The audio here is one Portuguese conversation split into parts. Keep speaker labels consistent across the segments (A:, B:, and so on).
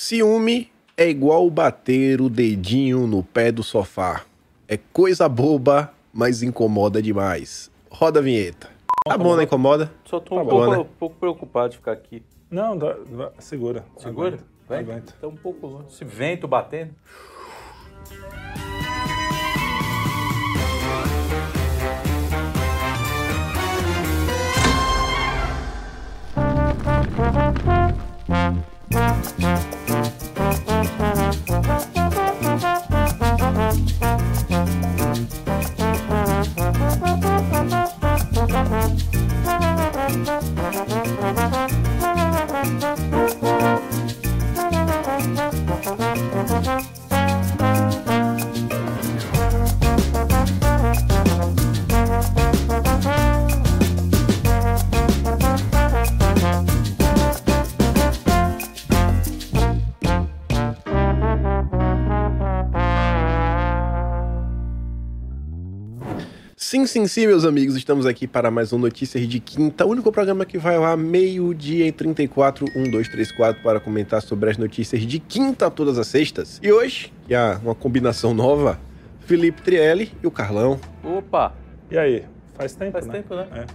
A: Ciúme é igual bater o dedinho no pé do sofá. É coisa boba, mas incomoda demais. Roda a vinheta. Tá bom, né? Incomoda?
B: Só tô
A: Tá
B: um,
A: bom,
B: pouco,
A: né?
B: um pouco preocupado de ficar aqui.
C: Não, dá- dá- segura.
B: Segura?
C: Aguenta,
B: Vai.
C: aguenta.
B: Tá um pouco longe. Esse vento batendo.
A: Sim, sim, meus amigos. Estamos aqui para mais um Notícias de Quinta, o único programa que vai lá meio-dia e 34, 1, 2, 3, 4, para comentar sobre as notícias de quinta todas as sextas. E hoje, que é uma combinação nova, Felipe Trielli e o Carlão.
B: Opa!
C: E aí? Faz tempo,
B: Faz
C: né?
B: tempo, né?
C: É.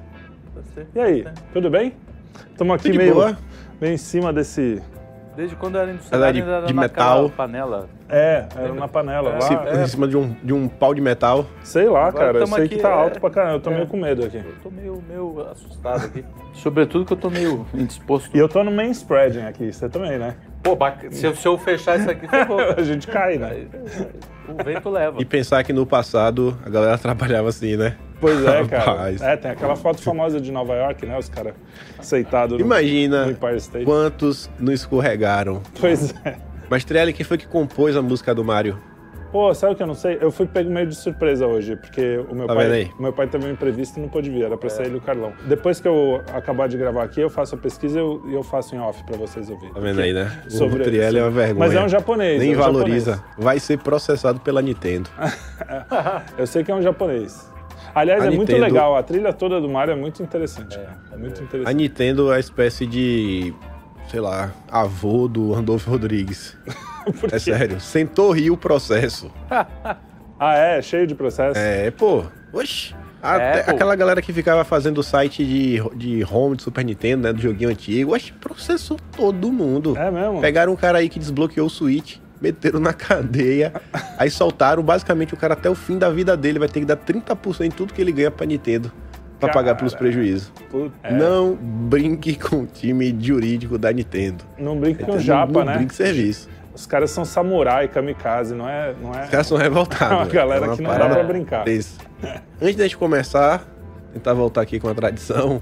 B: Faz tempo.
C: E aí, tudo bem? Estamos aqui
A: Tudo de
C: meio,
A: boa?
C: meio em cima desse...
B: Desde quando era industrial,
A: é de-
B: era
A: de metal.
B: panela.
C: É, era na panela lá.
A: Se-
C: É,
A: Em cima de um, de um pau de metal.
C: sei lá,
B: Agora
C: cara. Eu sei
B: aqui,
C: que tá
B: é.
C: alto pra caramba. Eu tô
B: É.
C: meio com medo aqui.
B: Eu tô meio, meio assustado aqui. Sobretudo que eu tô meio indisposto.
C: E eu tô no main spreading aqui. Você também, né?
B: Pô. Se, eu- se eu fechar isso aqui.
C: A gente cai, né?
B: O vento leva.
A: E pensar que no passado a galera trabalhava assim, né?
C: Pois é, cara.
A: Rapaz.
C: É, tem aquela foto famosa de Nova York, né? Os caras aceitados no,
A: Imagina
C: Empire State.
A: quantos não escorregaram.
C: Pois é.
A: Mas Trielli, quem foi que compôs a música do Mário?
C: Pô, sabe o que eu não sei? Eu fui pego meio de surpresa hoje, porque o meu,
A: Tá
C: pai, o meu pai teve um imprevisto e não pôde vir, era pra ele e o Carlão. Depois que eu acabar de gravar aqui, eu faço a pesquisa e eu, eu faço em off pra vocês ouvirem.
A: Tá vendo aí, né? O
C: Sobre-
A: Trielli é uma vergonha.
C: Mas é um japonês.
A: Nem
C: é um
A: valoriza.
C: japonês.
A: Vai ser processado pela Nintendo.
C: Eu sei que é um japonês. Aliás,
A: A
C: é muito
A: Nintendo-
C: legal, a trilha toda do Mario é muito interessante. cara. É muito
A: A
C: interessante.
A: Nintendo é a espécie de, sei lá, avô do Randolfo Rodrigues.
C: Por
A: É sério. Sentou rio o processo.
C: Ah, é? Cheio de processo?
A: É, pô. Oxi. Até
B: É,
A: aquela galera que ficava fazendo o site de, de home do Super Nintendo, né? Do joguinho antigo. Oxi, processou todo mundo.
C: É mesmo?
A: Pegaram um cara aí que desbloqueou o Switch, meteram na cadeia, aí soltaram. Basicamente, o cara até o fim da vida dele vai ter que dar 30% de tudo que ele ganha pra Nintendo pra pagar pelos
C: Cara.
A: prejuízos.
C: É.
A: Não brinque com o time jurídico da Nintendo.
C: Não brinca com
A: Não-
C: japa,
A: não
C: né?
A: brinque serviço.
C: Os caras são samurai, kamikaze, não é... Não é...
A: Os caras são revoltados.
C: É uma galera
A: uma
C: que não dá pra brincar.
A: desse. Antes da gente começar, tentar voltar aqui com a tradição.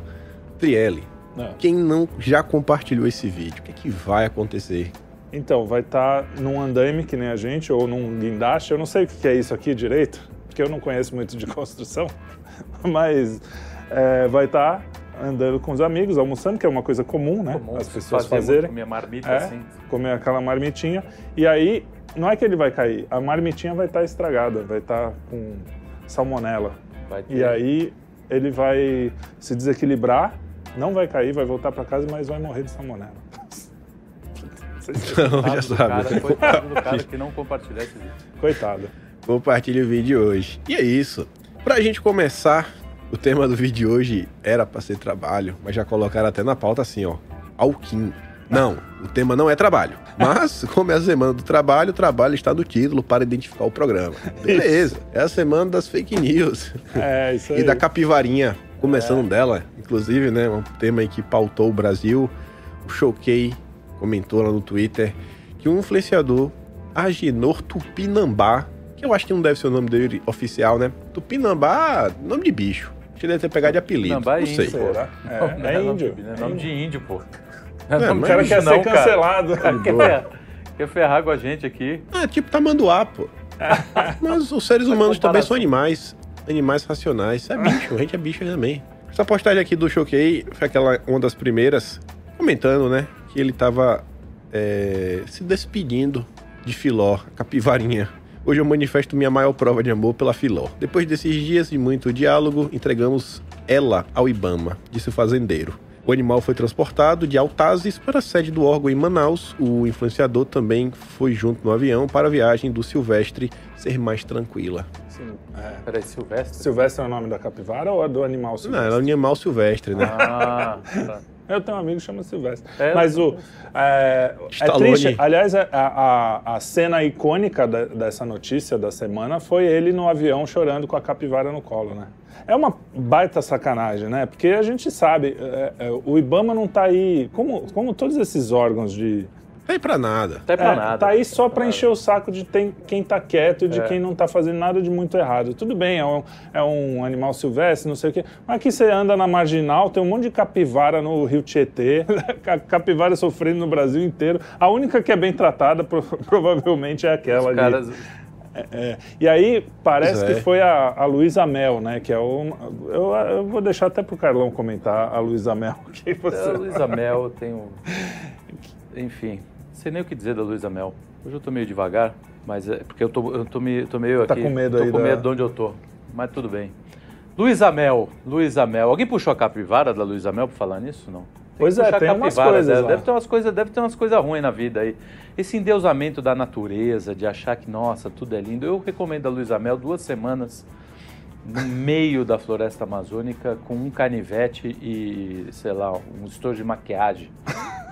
A: Trielli,
C: Não.
A: quem não já compartilhou esse vídeo, o que, é que vai acontecer?
C: Então, vai estar num andaime que nem a gente, ou num guindaste. Eu não sei o que é isso aqui direito, porque eu não conheço muito de construção, mas é, vai estar andando com os amigos, almoçando, que é uma coisa comum, né?
B: Comum
C: As pessoas
B: fazer
C: fazerem.
B: Minha marmita
C: É,
B: assim.
C: comer aquela marmitinha. E aí, não é que ele vai cair, a marmitinha vai estar estragada, vai estar com salmonela. E aí, ele vai se desequilibrar, não vai cair, vai voltar para casa, mas vai morrer de salmonela.
A: Não,
B: Coitado
A: já
B: do
A: sabe.
B: Cara, coitado do cara que não compartilhar esse vídeo.
C: Coitado.
A: Compartilhe o vídeo hoje. E é isso. Pra gente começar, o tema do vídeo de hoje era pra ser trabalho, mas já colocaram até na pauta assim, ó. Alquim. Não, o tema não é trabalho. Mas, como é a semana do trabalho, o trabalho está no título para identificar o programa. Beleza. É a semana das fake news.
C: É, isso aí.
A: E da capivarinha, começando dela, inclusive, né, um tema aí que pautou o Brasil. O Choquei comentou lá no Twitter que um influenciador, Agenor Tupinambá, que eu acho que não deve ser o nome dele oficial, né? Tupinambá, nome de bicho. Acho que deve ter pegado de apelido.
B: Tupinambá é
A: não sei.
B: índio,
C: Será?
B: Não,
C: É, é índio.
B: né?
C: É
B: Nome de índio, pô.
A: É,
B: Não,
A: mas
C: O cara quer
B: não,
C: ser cancelado.
B: Cara. Quer, ferrar, quer ferrar com a gente aqui.
A: Ah, tipo tamanduá, pô. Mas os seres humanos também são animais. Animais racionais. É bicho, a gente é bicho também. Essa postagem aqui do Choquei foi aquela, uma das primeiras, comentando, né? Que ele tava é, se despedindo de Filó, a capivarinha. Hoje eu manifesto minha maior prova de amor pela Filó. Depois desses dias de muito diálogo, entregamos ela ao Ibama, disse o fazendeiro. O O animal foi transportado de Altazes para a sede do órgão em Manaus. O influenciador também foi junto no avião para a viagem do Silvestre ser mais tranquila.
C: Sim, é.
B: Peraí, Silvestre?
C: Silvestre é o nome da capivara ou é do animal
A: Não,
C: silvestre?
A: era um animal silvestre, né?
B: Ah, tá.
C: Eu tenho um amigo que chama Silvestre.
B: É,
C: Mas o. É, é triste. Aliás, a, a, a cena icônica da- dessa notícia da semana foi ele no avião chorando com a capivara no colo, né? É uma baita sacanagem, né? Porque a gente sabe, é, é, o Ibama não tá aí. Como, como todos esses órgãos de.
A: Não é pra nada.
B: Até pra
C: É,
B: nada.
C: Tá aí só pra encher o saco de tem- quem tá quieto e de
B: É.
C: quem não tá fazendo nada de muito errado. Tudo bem, é um, é um animal silvestre, não sei o quê. Mas aqui você anda na marginal, tem um monte de capivara no Rio Tietê, ca- capivara sofrendo no Brasil inteiro. A única que é bem tratada pro- provavelmente é aquela
B: Os
C: ali.
B: caras.
C: É, é. E aí parece
A: é.
C: que foi a, a Luísa Mel, né? Que é o. Eu, eu vou deixar até pro Carlão comentar a Luísa Mel. Que você...
B: A Luísa Mel tem um. Enfim, sei nem o que dizer da Luísa Mel. Hoje eu tô meio devagar, mas é porque eu tô, eu tô, me, tô meio
C: Tá
B: aqui.
C: com medo
B: tô
C: aí
B: com
C: da-
B: medo de onde eu tô. Mas tudo bem. Luísa Mel, Luísa Mel. Alguém puxou a capivara da Luísa Mel pra falar nisso? Não? Tem
C: Pois é, tem umas coisas.
B: Deve ter umas coisas, deve ter umas coisas ruins na vida aí. Esse endeusamento da natureza, de achar que, nossa, tudo é lindo. Eu recomendo a Luísa Mel duas semanas no meio da floresta amazônica com um canivete e, sei lá, um estojo de maquiagem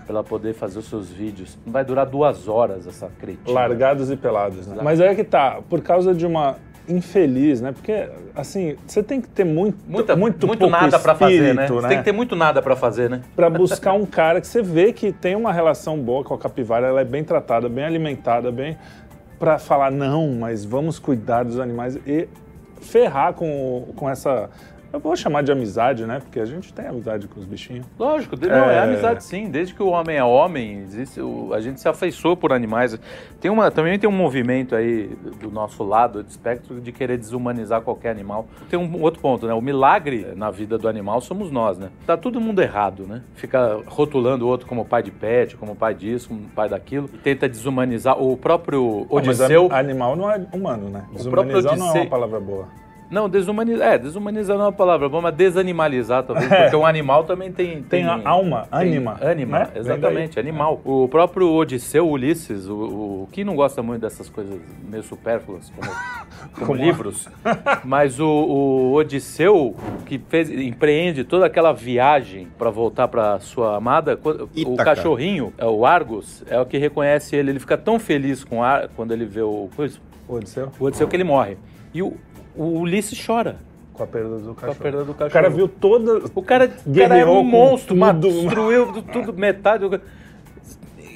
B: para ela poder fazer os seus vídeos. Vai durar duas horas essa cretina.
C: Largados e pelados, né? Mas é que tá, por causa de uma infeliz, né? Porque, assim, você tem que ter muito,
B: Muita,
C: muito,
B: muito,
C: pouco
B: nada para fazer, né?
C: espírito,
B: Você tem que ter muito nada para fazer, né?
C: Pra buscar um cara que você vê que tem uma relação boa com a capivara, ela é bem tratada, bem alimentada, bem... Pra falar, não, mas vamos cuidar dos animais e ferrar com, com essa... Eu vou chamar de amizade, né? Porque a gente tem amizade com os bichinhos.
B: Lógico, não, é,
C: É.
B: amizade sim. Desde que o homem é homem, existe, o- a gente se afeiçoa por animais. Tem uma, também tem um movimento aí do nosso lado do espectro de querer desumanizar qualquer animal. Tem um outro ponto, né? O milagre na vida do animal somos nós, né? Tá todo mundo errado, né? Fica rotulando o outro como pai de pet, como pai disso, como pai daquilo. Tenta desumanizar o próprio
C: Mas
B: Odisseu.
C: a- animal não é humano, né? Desumanizar não é uma palavra boa.
B: Não, desumanizar. É, desumanizar não é uma palavra boa, mas desanimalizar talvez. Porque um animal também tem.
C: Tem a alma,
B: tem-
C: ânima,
B: Ânima,
C: né?
B: Exatamente,
C: daí.
B: animal. O próprio Odisseu, Ulisses, o, o que não gosta muito dessas coisas meio supérfluas, como, como
C: Como
B: livros, mas o, o Odisseu, que fez, empreende toda aquela viagem para voltar para sua amada, quando- o cachorrinho, é o Argus, é o que reconhece ele. Ele fica tão feliz com Ar, quando ele vê o, coisa,
C: Odisseu?
B: o Odisseu que ele morre. E o, o Ulisses chora
C: Com a perda do
B: com a
C: cachorro.
B: perda do cachorro.
C: O cara viu toda.
B: O cara, o cara
C: Guerreou
B: um monstro,
C: tudo.
B: destruiu tudo, metade. do-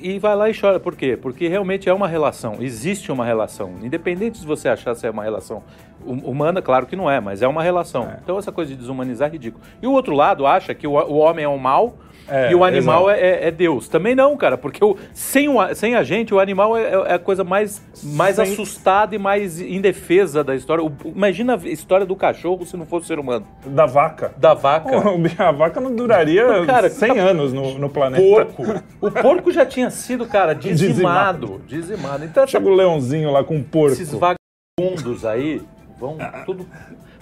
B: E vai lá e chora. Por quê? Porque realmente é uma relação, existe uma relação. Independente de você achar se é uma relação hum- humana, claro que não é, mas é uma relação.
C: É.
B: Então essa coisa de desumanizar é ridículo. E o outro lado acha que o, o homem é o mal
C: É,
B: e o animal é, é- é Deus. Também não, cara, porque o- sem, o a- sem a gente, o animal é, é a coisa mais, mais
C: Sem-
B: assustada e mais indefesa da história. O- imagina a história do cachorro se não fosse ser humano.
C: Da vaca.
B: Da vaca.
C: A vaca não duraria
B: Cara,
C: 100
B: tá-
C: anos no, no planeta.
B: porco. O porco já tinha sido, cara, dizimado. Dizimado. Então, essa-
C: Chega o leãozinho lá com um porco.
B: esses vagabundos aí vão tudo.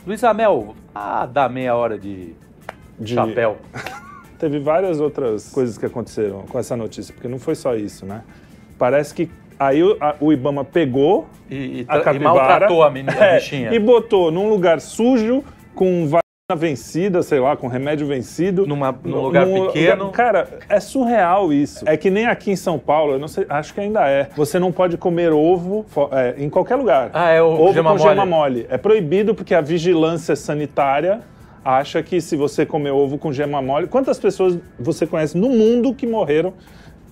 B: Luiz Amel, ah, dá meia hora de,
C: De-
B: chapéu.
C: Teve várias outras coisas que aconteceram com essa notícia, porque não foi só isso, né? Parece que aí o, a- o Ibama pegou
B: E, e,
C: a
B: tra- e
C: capivara
B: maltratou a, menina, a
C: é,
B: bichinha.
C: e botou num lugar sujo, com vacina vencida, sei lá, com remédio vencido.
B: Numa- num lugar pequeno.
C: Cara, é surreal isso. É que nem aqui em São Paulo, eu não sei, acho que ainda é. Você não pode comer ovo é, em qualquer lugar.
B: Ah, é o
C: ovo
B: gema
C: com
B: mole.
C: gema mole. É proibido porque a vigilância sanitária acha que se você comer ovo com gema mole. Quantas pessoas você conhece no mundo que morreram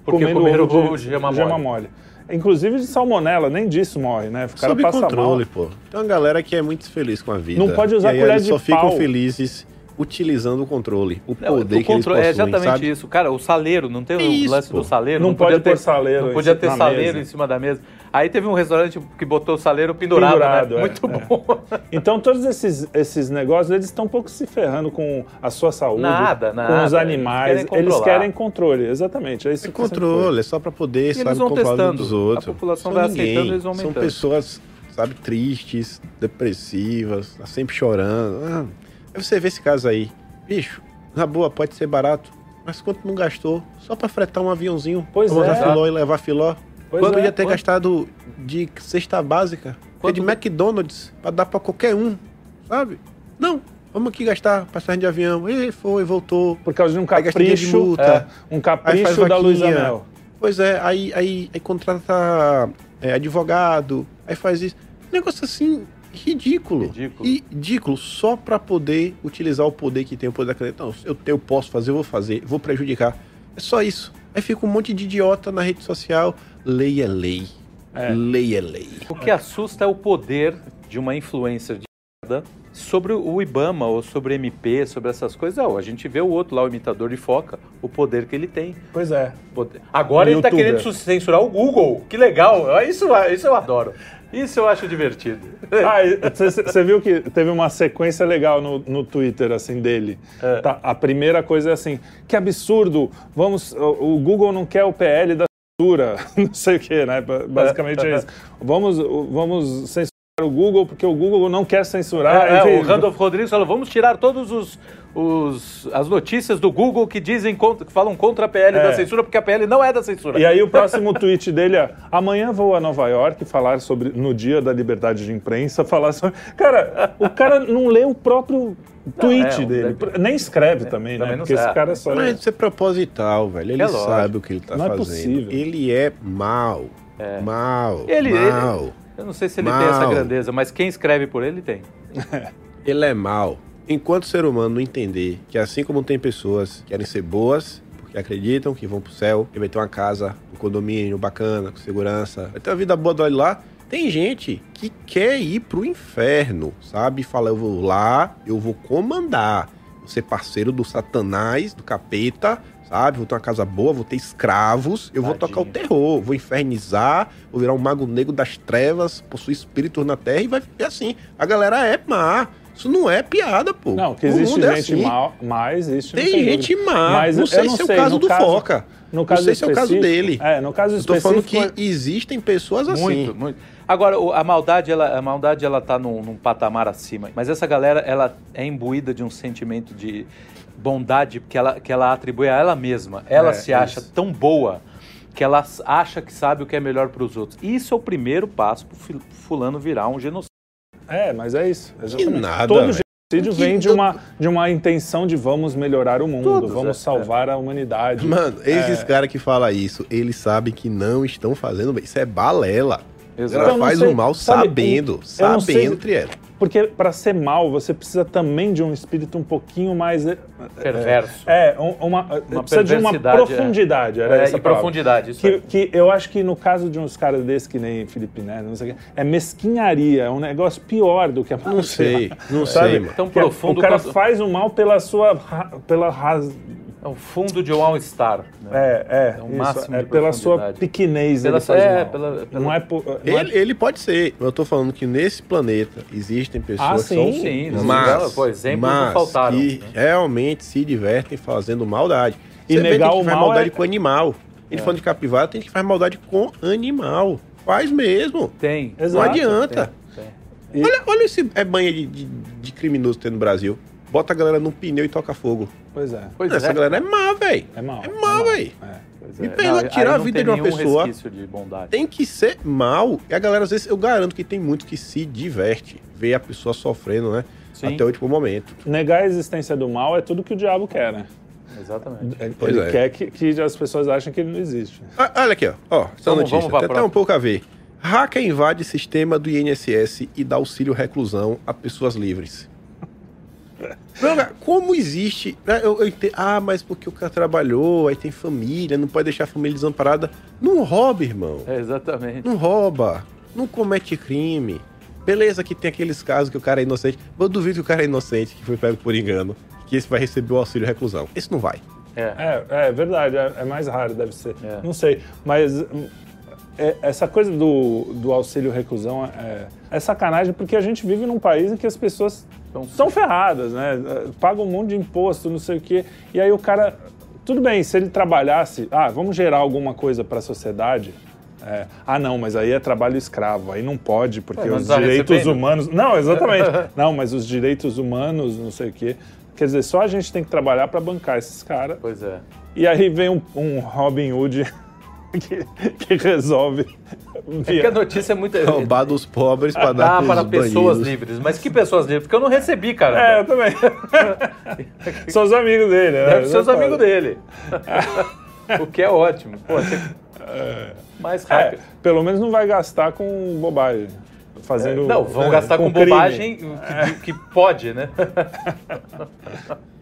B: Porque
C: comendo
B: comeram
C: ovo
B: ovo de gema mole.
C: Inclusive de salmonela, nem disso morre, né? O cara
A: Sob
C: passa
A: controle,
C: mal.
A: pô. Tem uma galera que é muito feliz com a vida.
C: Não pode usar
A: e aí
C: colher
A: eles
C: de
A: só ficam
C: pau.
A: felizes utilizando o controle, o
B: Não,
A: poder
B: o
A: que
B: controle-
A: eles
B: é
A: possuem,
B: exatamente
A: sabe?
B: isso. Cara, o saleiro, não tem o
A: Isso,
B: lance
A: pô.
B: do saleiro?
C: Não pode
B: podia
C: pôr saleiro
B: Não podia ter saleiro
C: mesa.
B: em cima da mesa. Aí teve um restaurante que botou o saleiro pendurado,
C: Pendurado,
B: né?
C: é,
B: Muito
C: é.
B: bom.
C: Então, todos esses, esses negócios, eles estão um pouco se ferrando com a sua saúde,
B: Nada,
C: com
B: nada.
C: os animais.
B: Eles querem
C: Eles
B: controlar.
C: querem controle, exatamente. É isso
A: É controle, é só pra poder,
B: eles
A: sabe,
B: vão
A: controlar
B: testando.
A: dos outros.
B: A população
A: São
B: vai
A: ninguém.
B: aceitando, eles vão
A: São
B: aumentando.
A: pessoas, sabe, tristes, depressivas, tá sempre chorando. Ah, aí você vê esse caso aí. Bicho, na boa, pode ser barato. Mas quanto não gastou? Só pra fretar um aviãozinho.
C: Pois é.
A: filó e levar filó.
C: Pois
A: Quando
C: é,
A: ia ter
C: quanto-
A: gastado de cesta básica, é de
B: Quanto-
A: McDonald's, pra dar pra qualquer um, sabe? Não, vamos aqui gastar passagem de avião. E foi, voltou.
C: Por causa de um
A: dinheiro de
C: capricho,
A: multa.
C: é, um capricho da Luísa
A: vaquinha.
C: Mel.
A: Pois é, aí, aí, aí contrata é, advogado, aí faz isso. Negócio assim, ridículo.
B: Ridículo.
A: Ridículo só pra poder utilizar o poder que tem o poder da caneta. Não, eu, eu posso fazer, eu vou fazer, vou prejudicar. É só isso. Aí fica um monte de idiota na rede social. Lei é lei.
C: É.
A: Lei é lei.
B: O que assusta é o poder de uma influencer de merda sobre o IBAMA ou sobre MP, sobre essas coisas. Não, a gente vê o outro lá, o imitador de foca, o poder que ele tem.
C: Pois é.
B: Poder. Agora ele tá
C: Youtuber.
B: querendo censurar o Google. Que legal. Isso, isso eu adoro. Isso eu acho divertido.
C: Ah, você viu que teve uma sequência legal no, no Twitter, assim, dele.
B: É.
C: Tá, a primeira coisa é assim, que absurdo, vamos, o, o Google não quer o PL da censura, não sei o que, né? Ba- Basicamente é isso. Vamos, vamos censurar o Google porque o Google não quer censurar.
B: É, é, o Randolph Rodrigues falou: vamos tirar todos os. os- as notícias do Google que dizem contra- que falam contra a PL
C: É.
B: da censura, porque a PL não é da censura.
C: E aí o próximo tweet dele é: amanhã vou a Nova York falar sobre no dia da liberdade de imprensa falar sobre. Cara, o cara não lê o próprio tweet
B: é,
C: dele,
B: deve-
C: nem escreve também, né?
B: também não
C: Porque esse
B: sabe.
C: cara só
A: Mas isso é proposital, velho. Ele
B: É
A: sabe o que ele tá
C: Não é
A: fazendo.
C: possível.
A: Ele é mal. Mal.
B: Ele-
A: mal.
B: ele- eu não sei se ele
A: Mal.
B: tem essa grandeza, mas quem escreve por ele tem.
A: Ele é mal. Enquanto o ser humano não entender que assim como tem pessoas que querem ser boas, porque acreditam que vão pro céu, que vai ter uma casa, um condomínio bacana, com segurança, vai ter uma vida boa de lá, tem gente que quer ir pro inferno, sabe? Fala, eu vou lá, eu vou comandar, vou ser parceiro do satanás, do capeta, sabe? Vou ter uma casa boa, vou ter escravos, eu vou
B: Tadinho.
A: tocar o terror, vou infernizar, vou virar um mago negro das trevas, possuir espíritos na terra e vai ficar assim. A galera é má. Isso não é piada, pô.
C: Não, que
A: O
C: existe
A: é
C: gente
A: assim.
C: mal, mas existe. não
A: Tem gente
C: dúvida.
A: má.
C: Mas
A: não sei
C: não
A: se é o caso do
C: caso-
A: Foca.
C: No caso
A: não sei se é o caso
C: específico-
A: dele.
C: É, no caso
A: Eu tô falando
C: específico.
A: que existem pessoas assim.
B: Muito, muito. Agora, a maldade, ela, a maldade, ela tá num, num patamar acima. Mas essa galera, ela é imbuída de um sentimento de bondade que ela, que ela atribui a ela mesma. Ela
C: É,
B: se acha
C: isso.
B: tão boa que ela acha que sabe o que é melhor para os outros. Isso é o primeiro passo pro fil- fulano virar um genocida.
C: É, mas é isso. exatamente.
A: nada,
C: Todo genocídio
A: Que
C: vem de uma, de uma intenção de vamos melhorar o mundo,
B: Todos,
C: vamos
B: é,
C: salvar a humanidade.
A: Mano, esses
C: É.
A: caras que falam isso, eles sabem que não estão fazendo bem. Isso é balela.
B: Exato.
A: Ela
C: Eu não
A: faz
C: sei,
A: o mal
C: sabe,
A: sabendo,
C: não sei-
A: sabendo, Triela.
C: Porque para ser mal, você precisa também de um espírito um pouquinho mais. é,
B: Perverso.
C: É, um- uma,
B: Uma
C: precisa de uma
B: é.
C: profundidade. Era
B: É,
C: essa
B: e profundidade, isso
C: Que,
B: aí.
C: que eu acho que no caso de uns caras desses que nem Felipe Neto, não sei o quê, é mesquinharia, é um negócio pior do que a
A: Não sei, não
C: Sabe?
A: sei, mano.
B: Tão
C: Que é-
B: profundo
C: O cara
B: quanto-
C: faz o mal pela sua. pela raz...
B: É o fundo de um all-star. né?
C: É, é,
B: É o
C: isso,
B: máximo
C: é
B: de
C: pela sua pequenez
B: Pela-
C: ele faz
B: é, pela- pela-
C: Não é, por- não é-
A: Ele, ele pode ser. Eu tô falando que nesse planeta existem pessoas
C: Ah,
A: que são
C: sim,
B: sim,
A: mas,
B: se- pô, exemplos não
A: mas
B: faltaram,
A: que
B: né?
A: realmente se divertem fazendo maldade.
C: E
A: Você vê
C: negar o
A: faz
C: mal
A: maldade
C: é-
A: com animal.
B: É.
A: Ele falando de capivara, tem que faz maldade com animal. Faz mesmo.
B: Tem.
A: Não
C: Exato,
A: adianta.
B: Tem, tem.
C: E-
A: Olha, olha esse é banha de, de, de criminoso que tem no Brasil. Bota a galera num pneu e toca fogo.
C: Pois é.
B: Pois
A: Essa
B: é.
A: galera é má, velho.
C: É mal.
A: É mal, véi.
C: É.
B: Pois
A: Me
B: é.
A: perdoa,
B: aí
A: tirar a vida
B: tem
A: de uma pessoa.
B: de bondade.
A: Tem que ser mal. E a galera, às vezes, eu garanto que tem muito que se diverte. Ver a pessoa sofrendo, né?
B: Sim.
A: Até o último momento.
C: Negar a existência do mal é tudo que o diabo quer, né?
B: Exatamente.
C: Ele
A: Pois é.
C: quer que, que as pessoas achem que ele não existe.
A: Ah, olha aqui, ó. ó essa
B: Vamos-
A: notícia.
B: vamos pra
A: Tem até um pouco a ver. Hacker invade sistema do INSS e dá auxílio reclusão a pessoas livres. Não, como existe. né, Eu, eu entendo, ah, mas porque o cara trabalhou, aí tem família, não pode deixar a família desamparada. Não rouba, irmão.
B: É, exatamente.
A: Não rouba. Não comete crime. Beleza que tem aqueles casos que o cara é inocente. mas Eu duvido que o cara é inocente, que foi pego por engano. Que esse vai receber o auxílio reclusão. Esse não vai.
B: É.
C: É, é verdade, é, é mais raro, deve ser.
B: É.
C: Não sei, mas é- essa coisa do, do auxílio reclusão é, é sacanagem porque a gente vive num país em que as pessoas
B: Então,
C: são ferradas, né? É, Pagam um monte de imposto, não sei o quê. E aí o cara. Tudo bem, se ele trabalhasse. Ah, vamos gerar alguma coisa para a sociedade. é, ah, não, mas aí é trabalho escravo, aí não pode, porque
B: mas
C: os direitos
B: recebendo.
C: humanos. Não, exatamente. não, mas os direitos humanos, não sei o quê. Quer dizer, só a gente tem que trabalhar para bancar esses caras.
B: Pois é.
C: E aí vem um, um Robin Hood que, que resolve.
B: É porque a notícia é muito.
A: Roubar dos pobres para dar
B: Ah, para pessoas
A: bandidos.
B: livres. Mas que pessoas livres? Porque eu não recebi, cara.
C: É, eu também. São os amigos dele, né?
B: Deve ser os amigos dele. o que é ótimo. Pô, você... Mais
C: É,
B: rápido.
C: pelo menos não vai gastar com bobagem. Fazendo.
B: Não, vão
C: é,
B: gastar com,
C: crime.
B: bobagem que, que pode, né?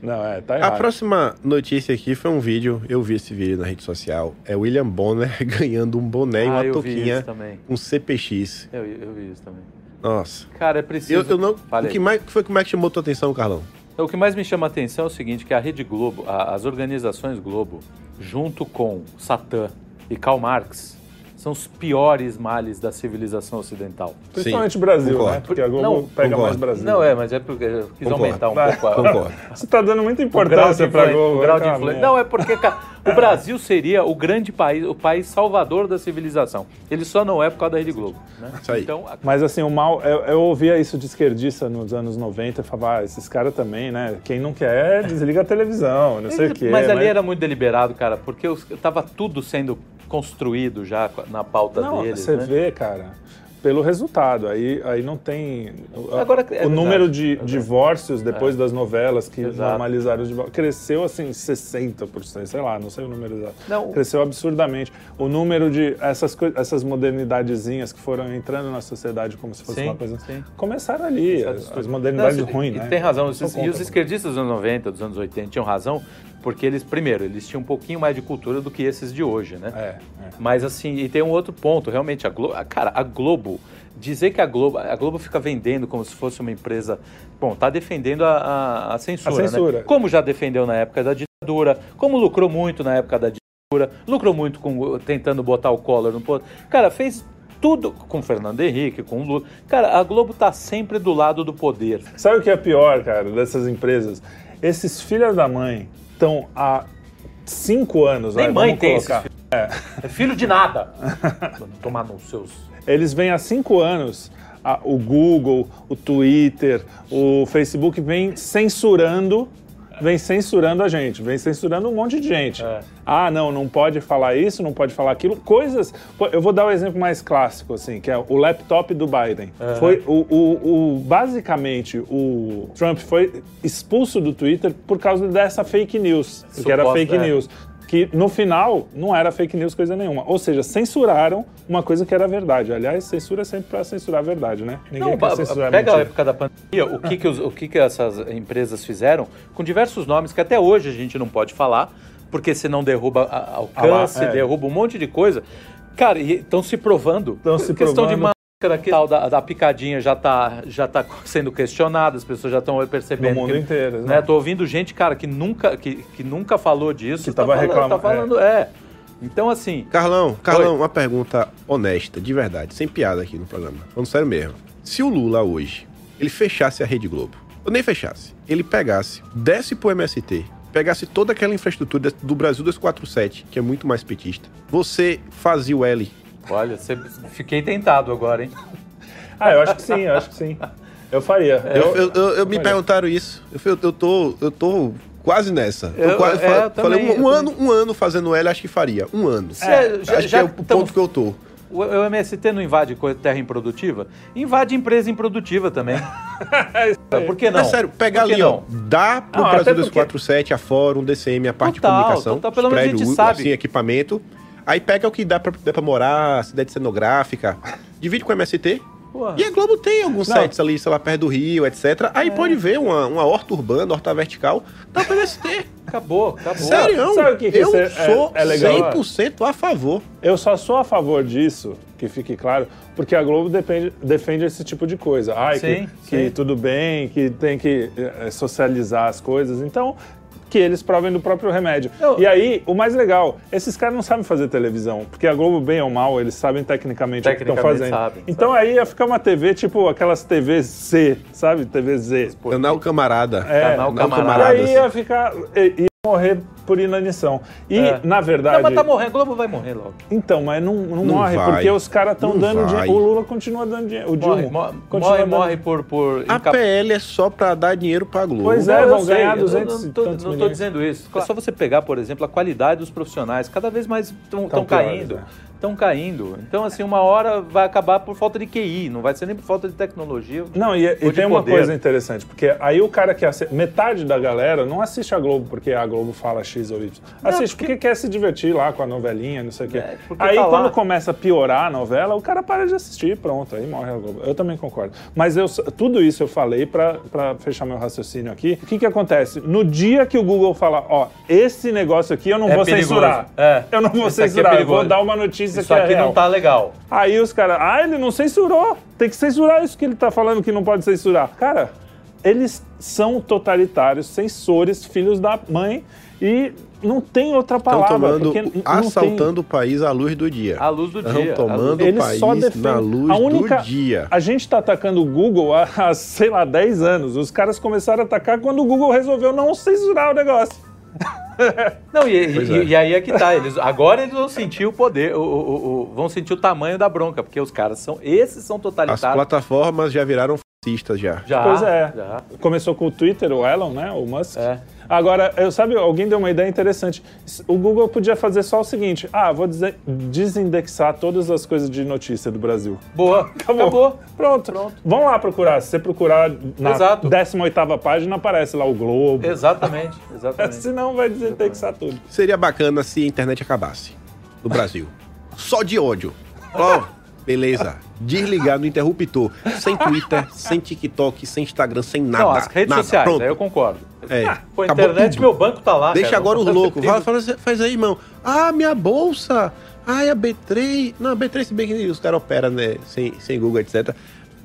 C: Não, é, tá
A: A
C: errado.
A: próxima notícia aqui foi um vídeo, eu vi esse vídeo na rede social. É William Bonner ganhando um boné e
B: ah,
A: uma
B: eu vi
A: touquinha
B: isso também.
A: com CPX.
B: Eu, eu vi isso também.
A: Nossa.
B: Cara, é preciso.
A: Eu, eu não. O que, mais, foi que mais chamou tua atenção, Carlão?
B: O que mais me chama a atenção é o seguinte, que a Rede Globo, a- as organizações Globo, junto com Satã e Karl Marx, são os piores males da civilização ocidental.
C: Principalmente
A: Sim,
C: o Brasil,
A: concordo.
C: né? Porque a Globo
B: Não,
C: pega
A: concordo.
C: mais Brasil.
B: Não, é, mas é porque eu quis
A: Concordo.
B: aumentar um
C: Vai.
B: pouco a,
A: Concordo.
C: Você tá dando muita
B: de
C: importância pra
B: influência.
C: Globo.
B: o grau de
C: cara,
B: influência.
C: né?
B: Não, é porque cara, o Brasil seria o grande país, o país salvador da civilização. Ele só não é por causa da Rede Globo. Né?
A: Isso aí.
B: Então, a-
C: Mas assim, o mal, eu, eu ouvia isso de esquerdista nos anos 90 e falava, ah, esses caras também, né? Quem não quer, desliga a televisão, não sei o quê.
B: mas ali
C: né?
B: era muito deliberado, cara, porque os- tava tudo sendo construído já na pauta
C: Não,
B: deles.
C: você
B: né?
C: vê, cara, pelo resultado. Aí, aí não tem. o-
B: Agora, é
C: o número de
B: é
C: divórcios depois das novelas que
B: Exato.
C: normalizaram os divórcios cresceu assim 60%, sei lá, não sei o número exato.
B: Não.
C: Cresceu absurdamente. O número de essas, essas modernidadezinhas que foram entrando na sociedade como se fosse
B: Sim,
C: uma coisa.
B: sim.
C: Começaram ali, as, as modernidades
B: Não,
C: ruins,
B: e
C: né?
B: Tem razão. E
C: contra,
B: os esquerdistas dos anos 90, dos anos 80 tinham razão, porque eles, primeiro, eles tinham um pouquinho mais de cultura do que esses de hoje, né?
C: É, é.
B: Mas assim, e tem um outro ponto, realmente, a Globo, cara, a Globo, dizer que a Globo, a Globo fica vendendo como se fosse uma empresa, bom, tá defendendo a, a, a censura,
C: A censura.
B: né? Como já defendeu na época da ditadura, como lucrou muito na época da ditadura, lucrou muito com tentando botar o Collor no posto. Cara, fez tudo com o Fernando Henrique, com o Lula. Cara, a Globo tá sempre do lado do poder.
C: Sabe o que é pior, cara, dessas empresas? Esses filhos da mãe estão há cinco anos,
B: Nem
C: vai,
B: mãe tem
C: colocar.
B: esses É filho de nada. Tomar nos seus
C: Eles vêm há cinco anos, a- o Google, o Twitter, o Facebook vem censurando, vem censurando a gente, vem censurando um monte de gente.
B: É.
C: Ah, não, não pode falar isso, não pode falar aquilo, coisas. Eu vou dar o exemplo mais clássico, assim, que é o laptop do Biden. Foi o, o- o- basicamente o Trump foi expulso do Twitter por causa dessa fake news, que era fake
B: é.
C: news que no final não era fake news coisa nenhuma. Ou seja, censuraram uma coisa que era verdade. Aliás, censura é sempre para censurar a verdade, né? Ninguém
B: Não,
C: quer censurar
B: pega a época da pandemia, o que que, os- o que que essas empresas fizeram, com diversos nomes que até hoje a gente não pode falar, porque senão derruba alcance,
C: Ah, lá, é.
B: derruba um monte de coisa. Cara, estão se provando.
C: Tão se
B: questão de
C: provando.
B: Máscara, que tal da, da picadinha já tá, já tá sendo questionada, as pessoas já estão percebendo.
C: No mundo
B: que,
C: inteiro,
B: Né?
C: né?
B: Tô ouvindo gente, cara, que nunca, que, que nunca falou disso.
C: Que
B: tá
C: tava
B: falando,
C: reclamando,
B: Tá falando, é. Então, assim,
A: Carlão, Carlão,
B: Oi.
A: uma pergunta honesta, de verdade, sem piada aqui no programa. Falando sério mesmo. Se o Lula hoje, ele fechasse a Rede Globo, ou nem fechasse, ele pegasse, desse pro MST, pegasse toda aquela infraestrutura do Brasil 247, que é muito mais petista, você fazia o L.
B: olha, você- fiquei tentado agora, hein?
C: Ah, eu acho que sim, eu acho que sim. Eu faria.
A: Eu, eu, eu- eu me
C: faria.
A: perguntaram isso. Eu, fui- eu, tô, eu tô quase nessa. Eu,
B: Eu-
A: quase,
B: é,
A: fa-
B: eu
A: falei,
B: também,
A: um, um
B: eu
A: ano, um ano fazendo L, acho que faria. Um ano.
B: É, já-
A: acho
B: já
A: que é o
B: tamo-
A: ponto que eu tô.
B: O, o MST não invade terra improdutiva? Invade empresa improdutiva também. Por que não?
A: Mas sério, pega ali, ó.
B: não?
A: Dá pro
C: Não,
A: Brasil
C: até porque-
A: 247, a Fórum, DCM, a parte
B: Total,
A: de comunicação,
B: total, pelo
A: os
B: menos a gente sabe.
A: assim, equipamento. Aí pega o que dá pra, dá pra morar, cidade cenográfica, divide com o MST.
B: Porra.
A: E a Globo tem alguns
C: Não.
A: sites ali, sei lá, perto do Rio, etc. Aí pode ver uma, uma horta urbana, horta vertical, dá pro MST.
B: Acabou, acabou.
A: Sério,
C: sabe o que que
A: eu
C: isso é-
A: sou
C: é legal?
A: 100% a favor.
C: Eu só sou a favor disso, que fique claro, porque a Globo depende- defende esse tipo de coisa. Ai,
B: Sim,
C: que, que
B: sim.
C: tudo bem, que tem que eh, socializar as coisas. Então, que eles provem do próprio remédio.
B: Eu-
C: E aí, o mais legal, esses caras não sabem fazer televisão, porque a Globo, bem ou mal, eles sabem tecnicamente, o que estão
B: Tecnicamente
C: fazendo.
B: sabem,
C: então aí ia ficar uma TV tipo aquelas TVs Z, sabe? TV Z.
A: Canal Camarada.
C: É,
B: Canal
A: Canal
B: Camarada.
C: E aí ia ficar. i- Ia morrer por inanição. E,
B: É.
C: na verdade.
B: Não, mas tá morrendo. A Globo vai morrer logo.
C: Então, mas não, não,
A: Não
C: morre,
A: vai.
C: porque os caras estão
A: Não
C: dando dinheiro. O Lula continua dando dinheiro. O
B: Morre,
C: Dilma
B: morre,
C: continua
B: morre,
C: dando-
B: morre por... por
A: A
B: incap-
A: PL é só pra dar dinheiro pra Globo.
C: Pois
B: Não,
C: é,
B: eu
C: vão ganhar
B: eu
C: 200
B: não não tô
C: milhões.
B: dizendo isso. É só você pegar, por exemplo, a qualidade dos profissionais. Cada vez mais estão
C: Tão
B: caindo.
C: piores, né?
B: Estão caindo. Então, assim, uma hora vai acabar por falta de QI. Não vai ser nem por falta de tecnologia.
C: Não, e, e tem uma coisa interessante, porque aí o cara que assiste, metade da galera não assiste a Globo porque a Globo fala X ou Y. Assiste porque... quer se divertir lá com a novelinha, não sei o quê.
B: É, porque
C: aí
B: tá
C: quando
B: lá.
C: começa a piorar a novela, o cara para de assistir, pronto, aí morre a Globo. Eu também concordo. Mas eu, tudo isso eu falei pra pra fechar meu raciocínio aqui. O que que acontece? No dia que o Google fala, ó, esse negócio aqui eu não
B: É
C: vou
B: perigoso.
C: censurar.
B: É.
C: Eu não vou
B: aqui é
C: censurar, eu vou dar uma notícia
B: Isso
C: que é
B: aqui
C: real.
B: não tá legal.
C: Aí os caras, ah, ele não censurou. Tem que censurar isso que ele tá falando que não pode censurar. Cara, eles são totalitários, censores, filhos da mãe e não tem outra
A: Estão
C: palavra.
A: tomando,
C: porque não tem-
A: assaltando o país à luz do dia.
B: À luz do
A: Estão
B: dia.
A: tomando o país
C: só defendem.
A: na luz
C: a única,
A: do dia.
C: A gente tá atacando o Google há, há, sei lá, 10 anos. Os caras começaram a atacar quando o Google resolveu não censurar o negócio.
B: Não, e, e-
A: é.
B: e aí é que tá. Eles, agora eles vão sentir o poder, o, o- o- vão sentir o tamanho da bronca, porque os caras são. Esses são
A: As
B: totalitários.
A: plataformas já viraram fascistas já.
B: Já,
C: Pois é.
B: já.
C: Começou com o Twitter, o Elon, né? O Musk.
B: É.
C: Agora, eu, sabe, alguém deu uma ideia interessante. O Google podia fazer só o seguinte: ah, vou dizer- desindexar todas as coisas de notícia do Brasil.
B: Boa. Acabou.
C: Pronto.
B: Pronto.
C: Vão lá procurar. Se você procurar na
B: Exato.
C: 18ª página, aparece lá o Globo.
B: Exatamente, exatamente.
C: Senão vai desindexar tudo.
A: Seria bacana se a internet acabasse no Brasil. Só de ódio. Ó, beleza. Desligar no interruptor. Sem Twitter, sem TikTok, sem Instagram, sem nada.
B: Não, as redes
A: nada.
B: sociais,
A: Pronto.
B: aí eu concordo.
A: É,
B: Pô,
A: acabou
B: internet,
A: tudo.
B: meu banco tá lá.
A: Deixa
B: cara.
A: agora os loucos. Fala, fala- faz aí, irmão. Ah, minha bolsa. Ai, a B3. Não, a B3, se bem que os caras operam, né? Sem, sem Google, etc.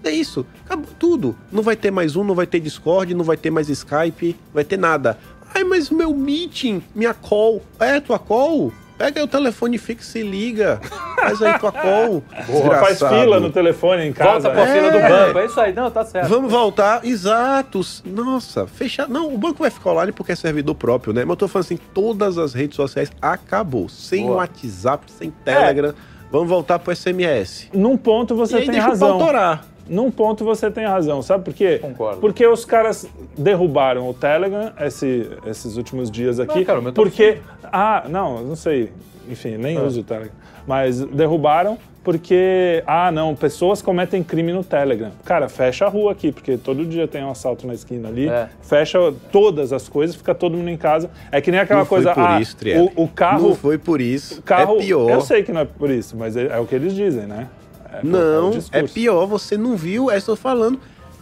A: É isso. Acabou tudo. Não vai ter mais um, não vai ter Discord, não vai ter mais Skype, não vai ter nada. Ai, mas o meu meeting, minha call. É, tua call? Pega aí o telefone fixo e liga. Faz aí tua call.
C: Faz
A: Desgraçado.
C: fila no telefone em casa.
B: Volta pra
C: né?
B: fila do
A: É.
B: banco. É isso aí. Não, tá certo.
A: Vamos voltar, exatos. Nossa, fechar. Não, o banco vai ficar online porque é servidor próprio, né? Mas eu tô falando assim, todas as redes sociais acabou. Sem
B: Boa.
A: WhatsApp, sem Telegram. Vamos voltar pro SMS.
C: Num ponto
A: e
C: você
A: aí
C: tem
A: deixa o
C: razão.
A: pau torar.
C: Num ponto você tem razão, sabe por quê?
B: Concordo.
C: Porque os caras derrubaram o Telegram esse- esses últimos dias aqui.
B: Não, cara, meu tá
C: porque. Ah, não, não sei. Enfim, nem
B: Ah.
C: uso o Telegram. Mas derrubaram porque. Ah, não, pessoas cometem crime no Telegram. Cara, fecha a rua aqui, porque todo dia tem um assalto na esquina ali.
B: É.
C: Fecha todas as coisas, fica todo mundo em casa. É que nem aquela
A: Não
C: coisa.
A: foi por
C: ah,
A: isso, Triel.
C: o, o carro.
A: Não foi por isso.
C: o carro.
A: é pior.
C: Eu sei que não é por isso, mas é, é o que eles dizem, né? É,
A: Não, é pior. Você não viu, é estou falando.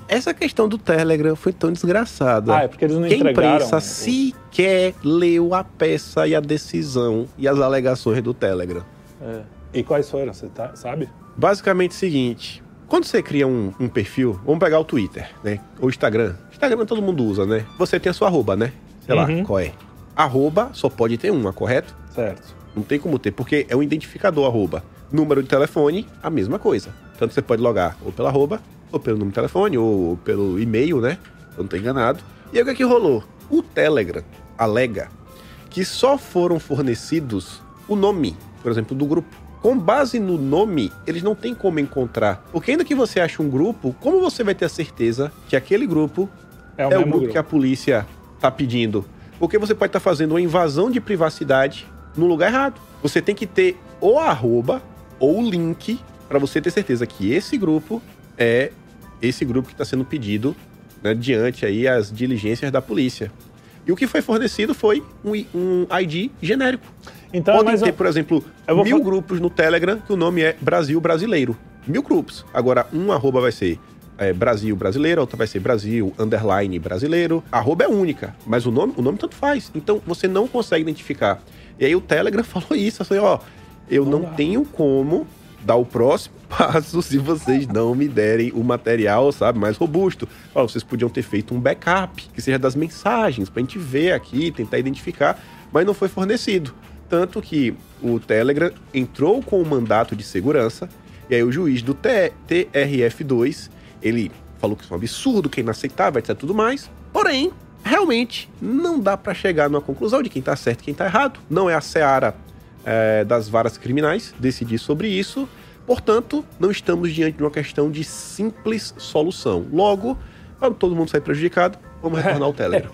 A: Essa questão do Telegram foi tão desgraçada.
C: Ah, é porque eles não
A: que a
C: entregaram
A: imprensa
C: o-
A: sequer leu a peça e a decisão e as alegações do Telegram.
B: É.
C: E quais foram, você tá, sabe?
A: Basicamente o seguinte: quando você cria um, um perfil, vamos pegar o Twitter, né? Ou o Instagram. Instagram todo mundo usa, né? Você tem a sua arroba, né? Sei
C: Uhum.
A: lá, qual é? Arroba só pode ter uma, correto?
C: Certo.
A: Não tem como ter, porque é um identificador arroba. Número de telefone, a mesma coisa. Tanto você pode logar ou pela arroba, ou pelo número de telefone, ou pelo e-mail, né? Eu não tô enganado. E aí o que, é que rolou? O Telegram alega que só foram fornecidos o nome, por exemplo, do grupo. Com base no nome, eles não têm como encontrar. Porque ainda que você ache um grupo, como você vai ter a certeza que aquele grupo
C: É o
A: é o grupo,
C: grupo.
A: que a polícia tá pedindo. Porque você pode estar fazendo uma invasão de privacidade no lugar errado. Você tem que ter ou a arroba ou o link para você ter certeza que esse grupo é esse grupo que está sendo pedido né, diante aí as diligências da polícia. E o que foi fornecido foi um, um ID genérico.
C: Então,
A: Podem ter,
C: um-
A: por exemplo,
C: Eu
A: mil grupos no Telegram que o nome é Brasil Brasileiro. Mil grupos. Agora, um arroba vai ser é, Brasil Brasileiro, outra vai ser Brasil Underline Brasileiro. A arroba é única, mas o nome, o nome tanto faz. Então, você não consegue identificar. E aí o Telegram falou isso, assim, ó, eu não tenho como dar o próximo passo se vocês não me derem o material, sabe, mais robusto. Ó, vocês podiam ter feito um backup, que seja das mensagens, pra gente ver aqui, tentar identificar, mas não foi fornecido. Tanto que o Telegram entrou com o mandato de segurança, e aí o juiz do T- TRF2, ele falou que isso é um absurdo, que é inaceitável, etc tudo mais. Porém, realmente não dá para chegar numa conclusão de quem tá certo e quem tá errado. Não é a seara é, das varas criminais decidir sobre isso. Portanto, não estamos diante de uma questão de simples solução. Logo, para todo mundo sair prejudicado, vamos retornar ao Telegram.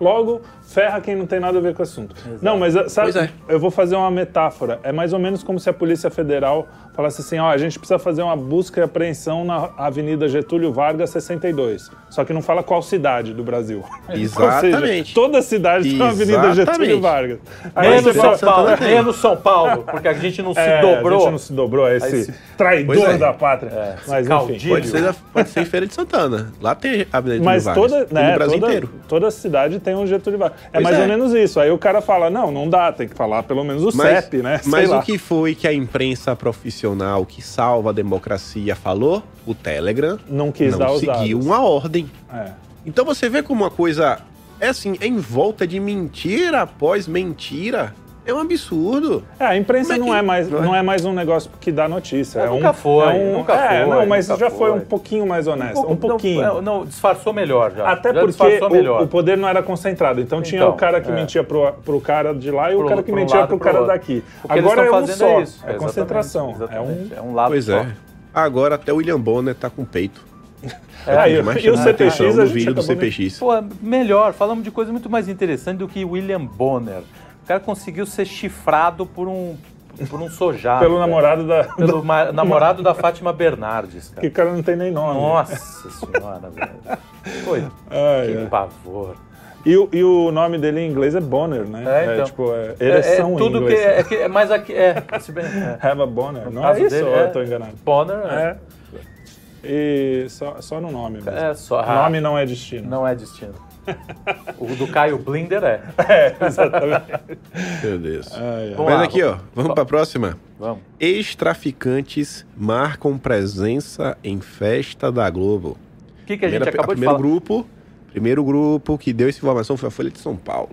C: Logo, ferra quem não tem nada a ver com o assunto. Não, mas sabe,
A: Pois é.
C: eu vou fazer uma metáfora. É mais ou menos como se a Polícia Federal falasse assim: ó, a gente precisa fazer uma busca e apreensão na Avenida Getúlio Vargas 62. Só que não fala qual cidade do Brasil.
A: Exatamente.
C: Seja, toda cidade tem uma Avenida Getúlio. Vargas. Aí
B: Menos São Paulo, menos São Paulo, porque a gente não se
C: é,
B: dobrou.
C: A gente não se dobrou a esse,
B: esse-
C: traidor
A: é.
C: da pátria.
B: É,
C: Mas enfim.
A: Pode ser, pode ser em Feira de Santana. Lá tem a Avenida
C: Mas
A: Getúlio
C: toda,
A: Vargas.
C: né,
A: no Brasil
C: toda,
A: inteiro.
C: toda cidade tem um Getúlio Vargas. É
A: Pois
C: mais
A: é.
C: ou menos isso. Aí o cara fala, não, não dá, tem que falar pelo menos o
A: Mas,
C: CEP, né? Sei
A: mas
C: lá.
A: o que foi que a imprensa profissional que salva a democracia falou? O Telegram
C: Não quis dar
A: não
C: os
A: seguiu
C: dados.
A: uma ordem.
C: É.
A: Então você vê como uma coisa é assim, é em volta de mentira após mentira. É um absurdo.
C: É, a imprensa
A: é
C: não, é mais,
A: não é?
C: é mais um negócio que dá notícia. É
B: nunca
C: um,
B: foi,
C: é um-
B: nunca
C: é,
B: foi,
C: não, mas
B: nunca
C: já foi
B: foi.
C: um pouquinho mais honesto. Um,
B: pouco-
C: pouquinho.
B: Não, não, disfarçou melhor já.
C: Até
B: Já
C: porque o,
B: melhor.
C: o poder não era concentrado. Então, tinha
B: Então,
C: o cara que
B: é.
C: mentia pro, pro cara de lá e o
B: Pro-
C: cara que
B: pro
C: mentia
B: lado,
C: pro
B: pro
C: cara
B: outro.
C: daqui.
B: O que eles
C: Agora é um
B: fazendo
C: só.
B: é isso.
C: É
B: exatamente,
C: concentração. É um...
B: É um lado
A: Pois
B: só.
A: é. Agora até o William Bonner tá com peito.
C: Ah, e, e o CPX a
A: no
C: gente
A: vídeo do CPX.
B: Pô, melhor, falamos de coisa muito mais interessante do que William Bonner. O cara conseguiu ser chifrado por um, por um sojado.
C: Pelo
B: cara.
C: namorado da...
B: Pelo ma- namorado da Fátima Bernardes,
C: Que
B: cara.
C: o cara não tem nem nome.
B: Nossa senhora, velho. Foi.
C: Ai,
B: Que
C: ai.
B: pavor.
C: E, o, e o nome dele em inglês é Bonner, né?
B: É, então.
C: tipo, é
B: É, é
C: ereção em
B: tudo que
C: inglês.
B: é, é, que é mais aqui. É, se bem, é.
C: Have a Bonner. Não é isso
B: dele,
C: ou
B: é.
C: eu tô enganado?
B: Bonner é,
C: É. E só, só no nome mesmo.
B: é só.
C: Nome não é destino.
B: Não é destino. O do Caio Blinder é.
C: É, exatamente.
A: Meu Deus.
C: Ai, ai.
B: Vamos
A: Mas
B: lá,
A: aqui, ó, vamos pra próxima.
B: Vamos.
A: Ex-traficantes marcam presença em festa da Globo.
B: O que, que a gente
A: Primeira-
B: acabou de
A: primeiro
B: falar?
A: grupo, primeiro grupo que deu essa informação foi a Folha de São Paulo.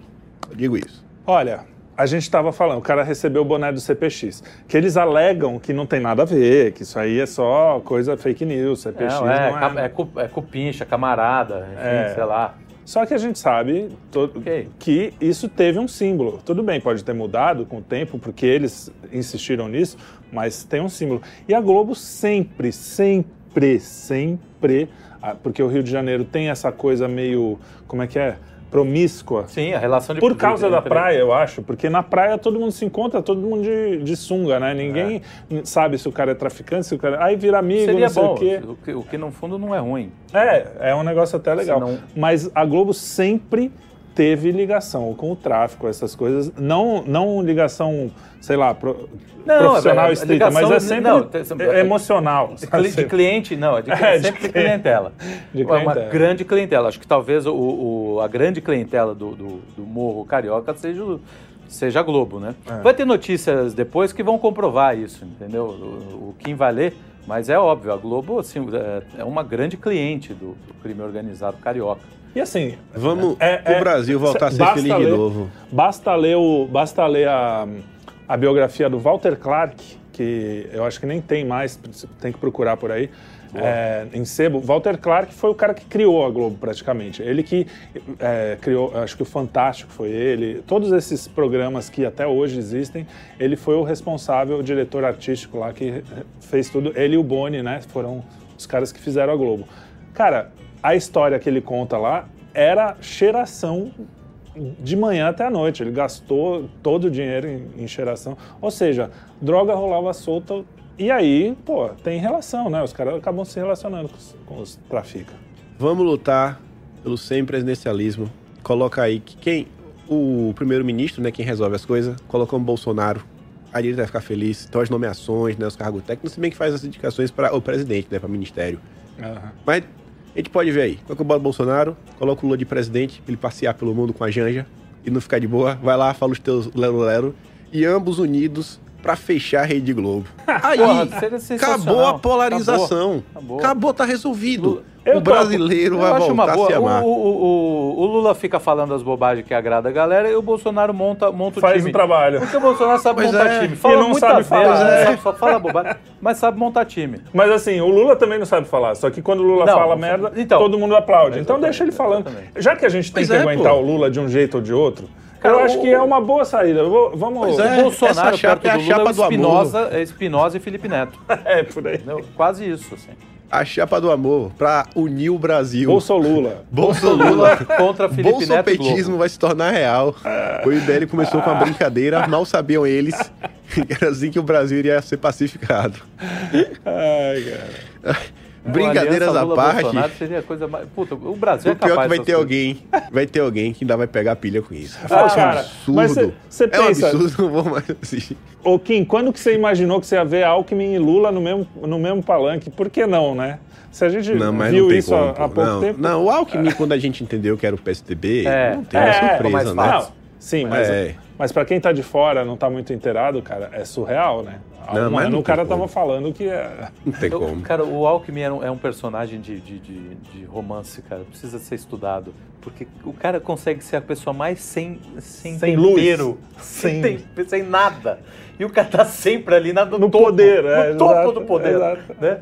A: Eu digo isso.
C: Olha, a gente estava falando, o cara recebeu o boné do CPX, que eles alegam que não tem nada a ver, que isso aí é só coisa fake news, CPX
B: Não,
C: não
B: é,
C: é.
B: ca- é, cu- é cupincha, camarada, enfim,
C: É.
B: sei lá.
C: Só que a gente sabe to-
B: Ok.
C: que isso teve um símbolo. Tudo bem, pode ter mudado com o tempo, porque eles insistiram nisso, mas tem um símbolo. E a Globo sempre, sempre, sempre, ah, porque o Rio de Janeiro tem essa coisa meio, como é que é? Promíscua.
B: Sim, a relação de
C: Por causa da praia, eu acho, porque na praia todo mundo se encontra, todo mundo de, de sunga, né? Ninguém sabe se o cara é traficante, se o cara. Aí vira amigo,
B: Seria
C: não sei
B: bom.
C: o quê.
B: O que, o que no fundo não é ruim.
C: É, é um negócio até legal.
B: Senão-
C: Mas a Globo sempre teve ligação com o tráfico, essas coisas. Não, não ligação, sei lá, pro-
B: Não,
C: profissional
B: é- é
C: estrita,
B: ligação-
C: mas é sempre
B: não,
C: é emocional.
B: De, cli- de cliente, não, é de,
C: É,
B: sempre de
C: cli-
B: clientela.
C: de
B: Uma- Uma
C: clientela.
B: grande clientela. Acho que talvez o, o- a grande clientela do, do, do Morro Carioca seja, seja a Globo, né?
C: É.
B: Vai ter notícias depois que vão comprovar isso, entendeu? O, o Kim vai ler, mas é óbvio, a Globo assim, é, é uma grande cliente do, do crime organizado carioca.
C: E assim,
A: Vamos
C: É-
A: o
C: é-
A: Brasil voltar a ser feliz de
C: ler-
A: novo.
C: Basta ler, o, basta ler a, a biografia do Walter Clark, que eu acho que nem tem mais, tem que procurar por aí, é, em sebo. Walter Clark foi o cara que criou a Globo, praticamente. Ele que é, criou, acho que o Fantástico foi ele, todos esses programas que até hoje existem, ele foi o responsável, o diretor artístico lá que fez tudo. Ele e o Boni, né, foram os caras que fizeram a Globo. Cara, a história que ele conta lá era cheiração de manhã até a noite. Ele gastou todo o dinheiro em, em cheiração. Ou seja, droga rolava solta. E aí, pô, tem relação, né? Os caras acabam se relacionando com os, com os traficantes.
A: Vamos lutar pelo sem presidencialismo. Coloca aí que quem. O primeiro-ministro, né, quem resolve as coisas, colocamos Bolsonaro. A direita vai ficar feliz. Então as nomeações, né, os cargos técnicos, se bem que faz as indicações para o presidente, né, para ministério. Mas a gente pode ver aí. Eu boto Bolsonaro, coloca o Lula de presidente, ele passear pelo mundo com a Janja e não ficar de boa. Vai lá, fala os teus lero-lero. E ambos unidos pra fechar a Rede Globo. Aí,
B: Porra, sensacional.
A: acabou a polarização.
B: Acabou.
A: Acabou, tá resolvido.
C: Eu
A: o brasileiro
B: Eu
A: vai
B: acho uma
A: voltar a
B: boa.
A: se amar.
B: O, o- o- o Lula fica falando as bobagens que agrada a galera e o Bolsonaro monta, monta o
C: Faz
B: time.
C: o trabalho.
B: Porque o Bolsonaro sabe
A: Pois
B: montar
A: é.
B: time. Fala
C: E não
B: muita
C: sabe falar.
B: né?
A: É.
B: Sabe- só fala bobagem, mas sabe montar time.
C: Mas assim, o Lula também não sabe falar. Só que quando o Lula
B: Não,
C: fala
B: não
C: merda,
B: então.
C: todo mundo aplaude. Então deixa ele falando. Já que a gente tem
A: Pois
C: que
A: é,
C: aguentar
A: pô.
C: o Lula de um jeito ou de outro,
B: Cara,
C: eu acho
B: o-
C: que é uma boa saída. Vou- vamos.
A: Pois
B: O
A: É,
B: Bolsonaro
A: chapa
B: perto
A: é a
B: do Lula é
A: chapa
B: o
A: do amor.
B: Espinosa, é Espinosa e Felipe Neto.
C: É, por aí.
B: Quase isso, assim.
A: A chapa do amor pra unir o Brasil.
C: Bolso Lula.
A: Bolso Lula.
B: Contra Felipe Neto e
A: Bolsopetismo
B: Globo.
A: vai se tornar real. O IBL começou com a brincadeira, mal sabiam eles que era assim que o Brasil iria ser pacificado.
C: Ai, cara.
A: Brincadeiras à parte,
B: seria coisa mais. Puta, o Brasil é
A: o pior
B: capaz
A: que vai ter
B: coisas.
A: alguém, vai ter alguém que ainda vai pegar pilha com isso.
C: Ah,
A: é
C: cara, mas
A: absurdo.
C: cê
A: É um
C: pensa-
A: absurdo, não vou mais assistir.
C: Ô, Kim, quando que você imaginou que você ia ver Alckmin e Lula no mesmo, no mesmo palanque? Por que não, né? Se a gente
A: Não, mas
C: viu isso
A: como.
C: há, há pouco
A: não,
C: tempo.
A: não, o Alckmin, quando a gente entendeu que era o PSDB,
B: É,
A: não tem uma
C: é,
A: surpresa, né?
C: Não, sim, mas,
A: É.
C: mas para quem tá de fora, não tá muito inteirado, cara, é surreal, né? Há
A: Não,
C: um
A: mas
C: ano o cara
A: como.
C: tava falando que é.
A: Não tem
B: Eu-
A: como.
B: cara, o Alckmin é um, é um personagem de, de, de, de romance, cara. Precisa ser estudado. Porque o cara consegue ser a pessoa mais sem, sem,
C: Sem luz.
B: tempero,
C: Sem-
B: sem, tem- sem nada. E o cara tá sempre ali na, no,
C: No
B: topo,
C: poder,
B: no
C: é,
B: topo
C: exato,
B: do poder.
C: exato.
B: Né?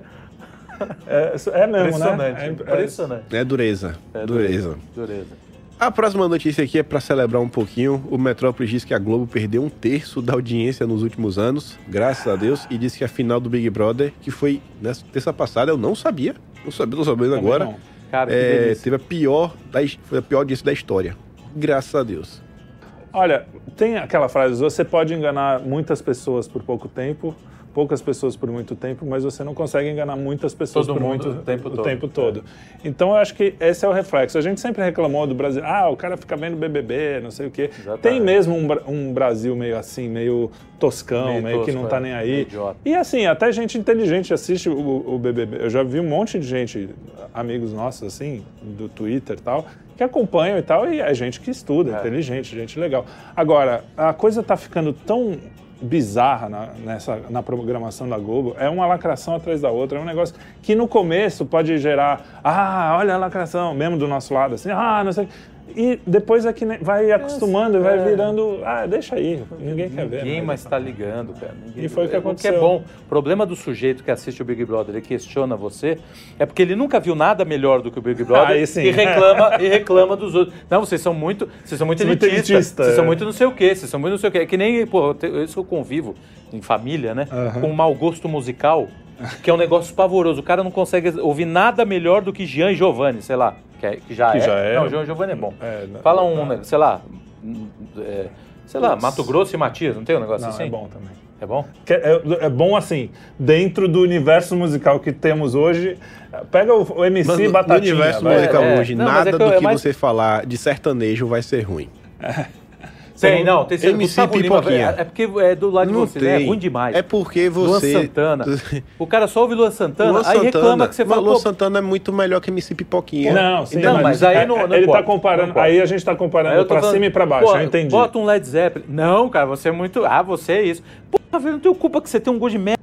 C: É, é mesmo,
B: Impressionante.
C: né? É-
B: impressionante.
A: É dureza.
B: É,
A: dureza.
B: Dureza.
A: A próxima notícia aqui é para celebrar um pouquinho. O Metrópolis diz que a Globo perdeu um terço da audiência nos últimos anos, graças a Deus, e disse que a final do Big Brother, que foi nessa terça passada, eu não sabia, não sabia, tô sabendo
C: Também
A: agora,
C: não.
B: Cara,
A: é, teve a pior, da, foi a pior audiência da história. Graças a Deus.
C: Olha, tem aquela frase: você pode enganar muitas pessoas por pouco tempo, poucas pessoas por muito tempo, mas você não consegue enganar muitas pessoas
B: Todo
C: por
B: mundo
C: muito
B: o tempo todo.
C: tempo todo. Então eu acho que esse é o reflexo. A gente sempre reclamou do Brasil, ah, o cara fica vendo BBB, não sei o quê.
B: Exatamente.
C: Tem mesmo um, um Brasil meio assim, meio toscão, meio,
B: Meio
C: que
B: tosco,
C: não tá
B: é,
C: nem aí.
B: idiota.
C: E assim, até gente inteligente assiste o, o BBB. Eu já vi um monte de gente, amigos nossos assim, do Twitter e tal, que acompanham e tal, e é gente que estuda,
B: É.
C: inteligente, gente legal. Agora, a coisa tá ficando tão bizarra na, nessa, na programação da Globo, é uma lacração atrás da outra, é um negócio que no começo pode gerar, ah, olha a lacração, mesmo do nosso lado, assim, ah, não sei. E depois é que vai acostumando, vai
B: é.
C: virando, ah, deixa aí, ninguém quer ver.
B: Ninguém
C: mas-
B: mais está ligando, cara. Ninguém-
C: E foi o que
B: é
C: aconteceu.
B: é bom. O problema do sujeito que assiste o Big Brother e questiona você é porque ele nunca viu nada melhor do que o Big Brother
C: Aí sim.
B: e reclama e reclama dos outros. Não, vocês são muito, vocês são muito
C: São muito
B: elitistas.
C: elitista,
B: vocês são
C: é.
B: muito não sei o quê, vocês são muito não sei o quê. É que nem, pô, isso eu convivo em família, né?
C: Aham.
B: Com um mau gosto musical, que é um negócio pavoroso. O cara não consegue ouvir nada melhor do que Jean e Giovanni, sei lá. Que, é- que já
C: Que
B: é.
C: já é.
B: Não, e Giovanni é bom.
C: É, não-
B: Fala um,
C: não.
B: né, sei lá, é, sei lá, Mato Grosso e Matias, não tem um negócio
C: Não,
B: assim?
C: é bom também.
B: É bom?
C: É, é bom assim, dentro do universo musical que temos hoje, pega o, o MC
A: Mas no-
C: Batatinha.
A: no universo
C: vai.
A: musical
B: É,
A: hoje, nada
B: é que
A: do
B: é
A: que
B: mais-
A: você falar de sertanejo vai ser ruim.
B: Tem, não, tem
A: MC
B: Gustavo Lima,
A: Pipoquinha.
B: é porque é do lado
A: Não
B: de você, né? É
A: tem.
B: ruim demais.
A: É porque
B: Luan
A: você...
B: Santana. O cara só ouve Luan Santana,
A: Luan
B: aí reclama que você
A: mas
B: fala,
A: Luan
B: pô,
A: Santana é muito melhor que MC Pipoquinha.
C: Não, sim,
B: Não, mas aí
C: é-
B: não- não
C: ele
B: pode,
C: tá comparando, aí a gente tá comparando pra
B: falando,
C: cima e pra baixo,
B: pô,
C: eu entendi.
B: Bota um Led Zeppelin. Não, cara, você é muito. Ah, você é isso. Porra, velho, não tenho culpa que você tem um gosto de merda.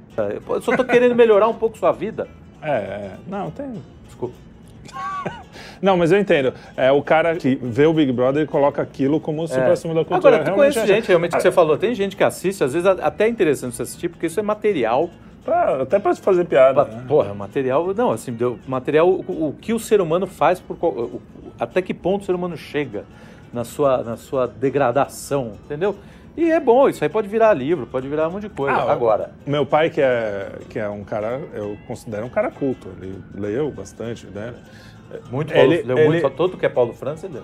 B: Eu só tô querendo melhorar um pouco sua vida.
C: É, é, não, tem...
B: Desculpa.
C: Não, mas eu entendo. É o cara que vê o Big Brother e coloca aquilo como super acima da cultura.
B: Agora, tu
C: Realmente
B: conhece
C: é-
B: gente, realmente, que você falou, tem gente que assiste, às vezes até é interessante você assistir, porque isso é material.
C: Pra- até pra fazer piada.
B: Pra-
C: né?
B: Porra, material. Não, assim, deu, material, o, o que o ser humano faz, por, o- até que ponto o ser humano chega na sua, na sua degradação, entendeu? E é bom, isso aí pode virar livro, pode virar um monte de coisa.
C: Ah,
B: Agora,
C: Meu pai, que é, que é um cara, eu considero um cara culto, ele leu bastante, né?
B: Muito Paulo,
C: ele-
B: leu
C: ele-
B: muito, todo que é Paulo França, ele leu.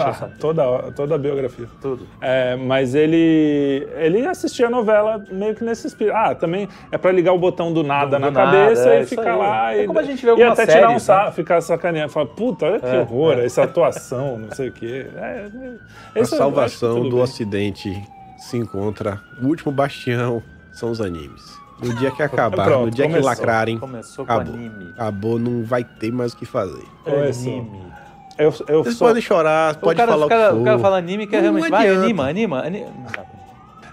C: Ah, toda, toda a biografia.
B: Tudo.
C: É, mas ele ele assistia a novela meio que nesse espírito. Ah, também é pra ligar o botão do nada
B: Do
C: na
B: nada,
C: cabeça
B: é
C: e ficar
B: aí.
C: lá.
B: É
C: e,
B: como a gente vê
C: E
B: algumas
C: até tirar um
B: séries,
C: sa
B: né?
C: ficar sacaneando. Falar, puta, olha que
B: É,
C: horror,
B: é.
C: essa atuação, não sei o quê. É, é,
A: A salvação do
C: bem.
A: Ocidente se encontra. O último bastião são os animes. No dia que acabar,
C: Pronto,
A: no dia
C: começou.
A: que lacrarem,
B: Começou com
A: acabou.
B: anime.
A: Acabou, não vai ter mais o que fazer.
C: Começou.
B: Anime.
C: Eu, eu
A: Vocês
C: sou-
A: podem chorar,
B: O
A: pode
B: cara,
A: falar
B: o, cara,
A: o que
B: o cara
A: for.
B: fala anime que é realmente. Vai, anima, anima. anima.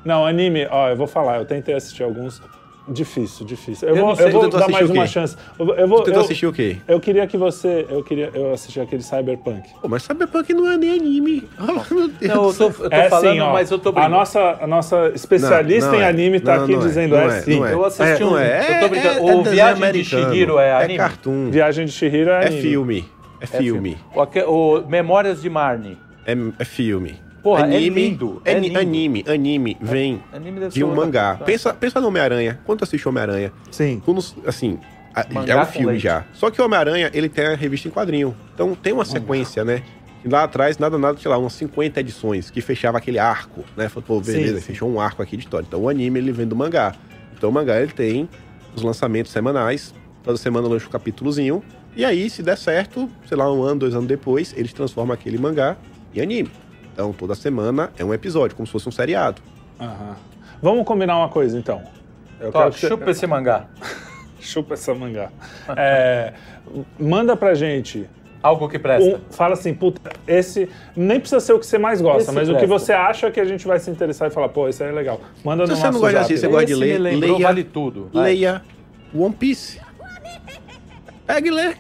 B: Não,
C: anime, ó, eu vou falar, eu tentei assistir alguns. Difícil, difícil. Eu,
B: Eu
C: vou, eu vou dar mais uma chance. Eu, vou,
A: Tu tentou
C: eu,
A: assistir o quê?
C: eu queria que você. Eu queria. Eu assisti aquele Cyberpunk.
A: Pô, mas Cyberpunk não é nem anime. Oh, meu Deus.
B: Não, eu tô, eu tô
C: é
B: falando,
C: sim, ó.
B: mas eu tô
C: a
B: brincando.
C: nossa, a nossa especialista
A: Não, não
C: em
A: é.
C: anime tá
A: Não,
C: aqui
A: não é.
C: dizendo é,
A: é,
C: sim.
A: é.
B: Eu assisti
A: É,
B: um.
A: é.
B: Eu tô brincando.
A: É- é
B: o Viagem de. Shihiro é
A: É
B: anime?
A: cartoon.
C: Viagem de Chihiro é
A: É
C: anime.
A: filme. É filme.
B: O, aque- o Memórias de Marnie.
A: É, é filme.
B: Porra, é
A: anime,
B: lindo, é
A: ani-
B: lindo.
A: Anime, anime vem
B: Anime
A: de um mangá.
B: tá.
A: Pensa, pensa no Homem-Aranha. Quando tu assiste Homem-Aranha,
C: Sim.
A: tu não- assim, é um filme
B: leite.
A: já. Só que o Homem-Aranha, ele tem a revista em quadrinho. Então tem uma sequência, né? E lá atrás, nada, nada, sei lá, umas 50 edições que fechava aquele arco, né? Falou, pô, beleza,
C: Sim, sim.
A: fechou um arco aqui de história. Então o anime, ele vem do mangá. Então o mangá, ele tem os lançamentos semanais. Toda semana lança um capítulozinho. E aí, se der certo, sei lá, um ano, dois anos depois, eles transformam aquele mangá em anime. Então, toda semana é um episódio, como se fosse um seriado.
C: Aham. Vamos combinar uma coisa, então. Eu
B: Tó,
C: que
B: chupa esse mangá.
C: chupa essa mangá. É, manda pra gente.
B: Algo que presta.
C: um- fala assim, puta, esse nem precisa ser o que você mais gosta,
B: Esse
C: mas o que
B: presta.
C: você acha que a gente vai se interessar e falar, pô, isso aí é legal. Manda
A: Se
C: no
A: você não
C: nosso
A: gosta assim, você gosta de ler, leia-
B: Vale Tudo. Vai.
A: Leia One Piece. Pega e lê.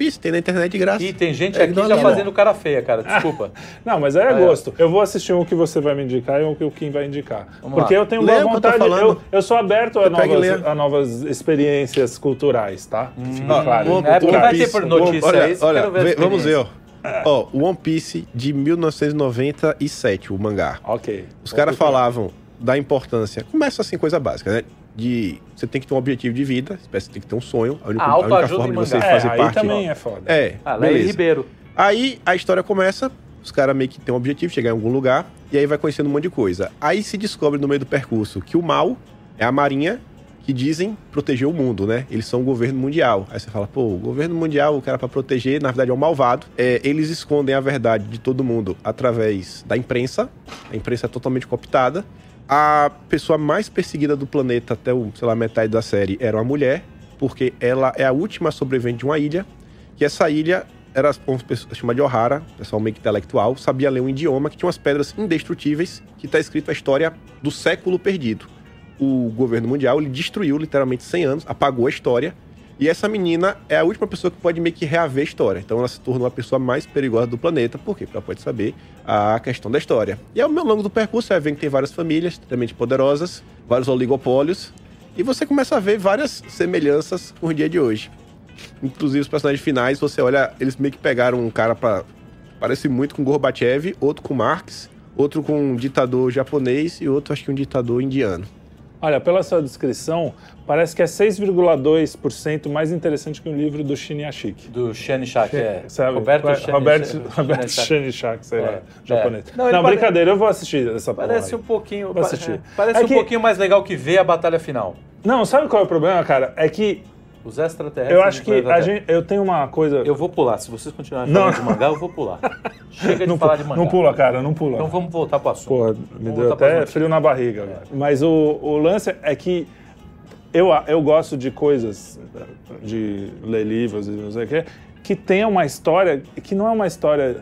A: Piece, tem na internet de graça.
B: E tem gente
A: É,
B: aqui já fazendo cara feia, cara. Desculpa.
C: Não, mas aí é
B: Ah, é.
C: gosto. Eu vou assistir um que você vai me indicar e um que o Kim vai indicar.
B: Vamos
C: Porque
B: lá.
C: eu tenho
A: Leia
C: boa
A: eu tô
C: vontade. Eu,
A: falando.
C: eu sou aberto a novas, a novas experiências culturais, tá? Fique
A: Ó,
C: claro.
A: One-
B: É, porque vai ter
A: Piece,
B: por notícia
A: olha,
B: isso,
A: olha,
B: ver
A: vamos ver, ó. Ó, o One Piece de 1997, o mangá.
C: Ok.
A: Os caras falavam da importância. Começa assim, coisa básica, né? De você tem que ter um objetivo de vida, você tem que ter um sonho. A única,
B: Ah,
A: a única forma de você
B: mangá.
C: É,
A: fazer
C: aí
A: parte.
C: também é foda.
A: É,
B: Ah,
A: beleza.
B: Ribeiro.
A: Aí a história começa, os caras meio que têm um objetivo, chegar em algum lugar, e aí vai conhecendo um monte de coisa. Aí se descobre no meio do percurso que o mal é a marinha que dizem proteger o mundo, né? Eles são o governo mundial. Aí você fala, pô, o governo mundial, o cara pra proteger, na verdade é um malvado. É, eles escondem a verdade de todo mundo através da imprensa. A imprensa é totalmente cooptada. A pessoa mais perseguida do planeta até, o, sei lá, metade da série era uma mulher, porque ela é a última sobrevivente de uma ilha, que essa ilha era pessoa chamada de Ohara, pessoal meio que intelectual, sabia ler um idioma que tinha umas pedras indestrutíveis, que está escrito a história do século perdido. O governo mundial ele destruiu literalmente 100 anos, apagou a história, e essa menina é a última pessoa que pode meio que reaver a história. Então ela se tornou a pessoa mais perigosa do planeta, por quê? Porque ela pode saber a questão da história. E ao longo do percurso você vai vendo que tem várias famílias extremamente poderosas, vários oligopólios, e você começa a ver várias semelhanças com o dia de hoje. Inclusive os personagens finais, você olha, eles meio que pegaram um cara pra. Parece muito com Gorbachev, outro com Marx, outro com um ditador japonês e outro acho que um ditador indiano.
C: Olha, pela sua descrição, parece que é 6,2% mais interessante que um livro do Shinyashiki.
B: Do Shanichak, é.
C: Sabe?
B: Roberto Shani-
C: Roberto, Roberto.
B: Shanichak,
C: sei lá,
B: É,
C: japonês.
B: é.
C: Não, brincadeira, eu vou assistir essa
B: Parece um pouquinho.
C: Vou assistir.
B: é, Parece
C: É
B: um
C: que-
B: pouquinho mais legal que ver a batalha final.
C: Não, sabe qual é o problema, cara? É que
B: Os extraterrestres.
C: eu acho que
B: não
C: a gente, eu tenho uma coisa...
B: Eu vou pular. Se vocês continuarem
C: Não.
B: falando de mangá, eu vou pular. Chega de
C: não,
B: falar
C: pu-
B: de mangá.
C: não pula, cara, não pula.
B: Então vamos voltar pro assunto.
C: Porra, me
B: Vamos
C: deu até frio na barriga agora. Mas o, o lance é que eu, eu gosto de coisas, de ler livros e não sei o quê, que tenha uma história que não é uma história.